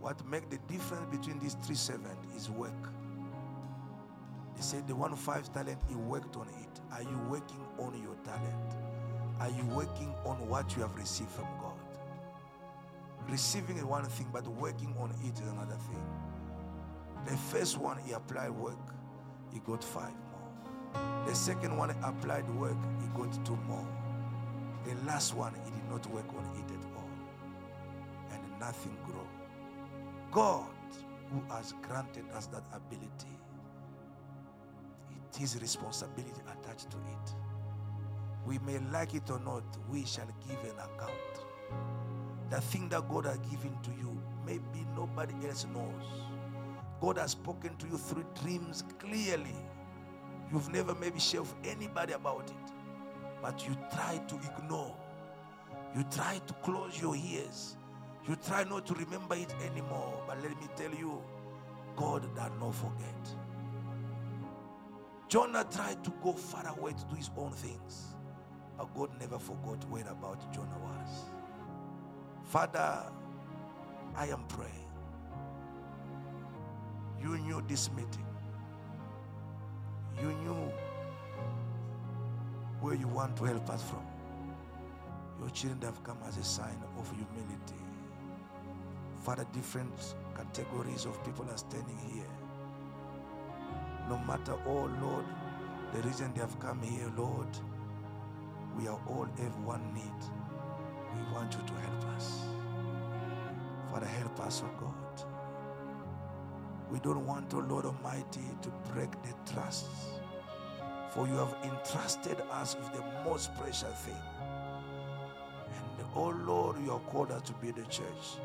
What make the difference between these three servants is work. They said the one five talent, he worked on it. Are you working on your talent? Are you working on what you have received from God? Receiving is one thing, but working on it is another thing. The first one, he applied work, he got five more. The second one applied work, he got two more. The last one, he did not work on it at all. And nothing grew. God, who has granted us that ability, it is responsibility attached to it. We may like it or not, we shall give an account. The thing that God has given to you, maybe nobody else knows. God has spoken to you through dreams clearly. You've never maybe shared with anybody about it, but you try to ignore. You try to close your ears. You try not to remember it anymore. But let me tell you, God does not forget. Jonah tried to go far away to do his own things, but God never forgot where about Jonah was. Father, I am praying. You knew this meeting. You knew where you want to help us from. Your children have come as a sign of humility. Father, different categories of people are standing here. No matter, oh Lord, the reason they have come here, Lord, we are all have one need. We want you to help us. Father, help us, oh God. We don't want, oh Lord Almighty, to break the trust. For you have entrusted us with the most precious thing. And oh Lord, you have called us to be the church.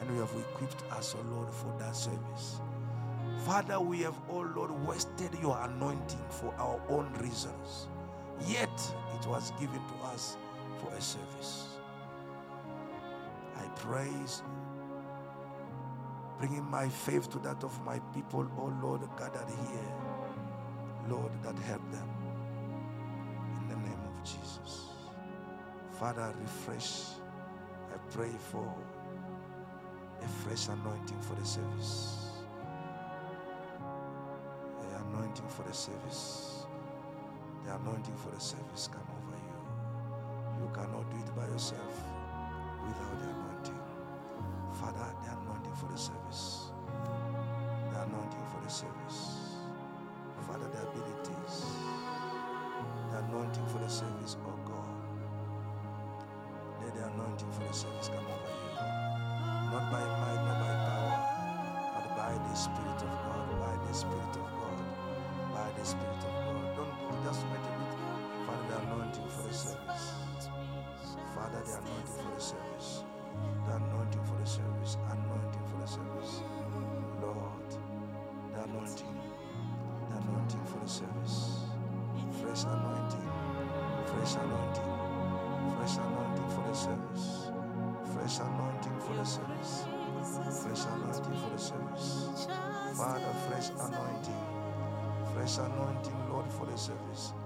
And you have equipped us, oh Lord, for that service. Father, we have, oh Lord, wasted your anointing for our own reasons. Yet it was given to us for a service. I praise, bringing my faith to that of my people, oh Lord, gathered here. Lord, that help them. In the name of Jesus. Father, refresh. I pray for a fresh anointing for the service. The anointing for the service. The anointing for the service come over you. You cannot do it by yourself without the anointing. Father, the anointing for the service. The anointing for the service. Father, the abilities. The anointing for the service, oh God. Let the anointing for the service come over you. Not by might, not by power, but by the Spirit of God, by the Spirit of God, by the Spirit of God. Just wait a bit. Father, the anointing for the service. Father, the anointing for the service. The anointing for the service. Anointing for the service. Lord, the anointing. The anointing for the service. Fresh anointing. Fresh anointing. Fresh anointing for the service. Fresh anointing for the service. Fresh anointing for the service. Father, fresh anointing. Fresh anointing, for the service.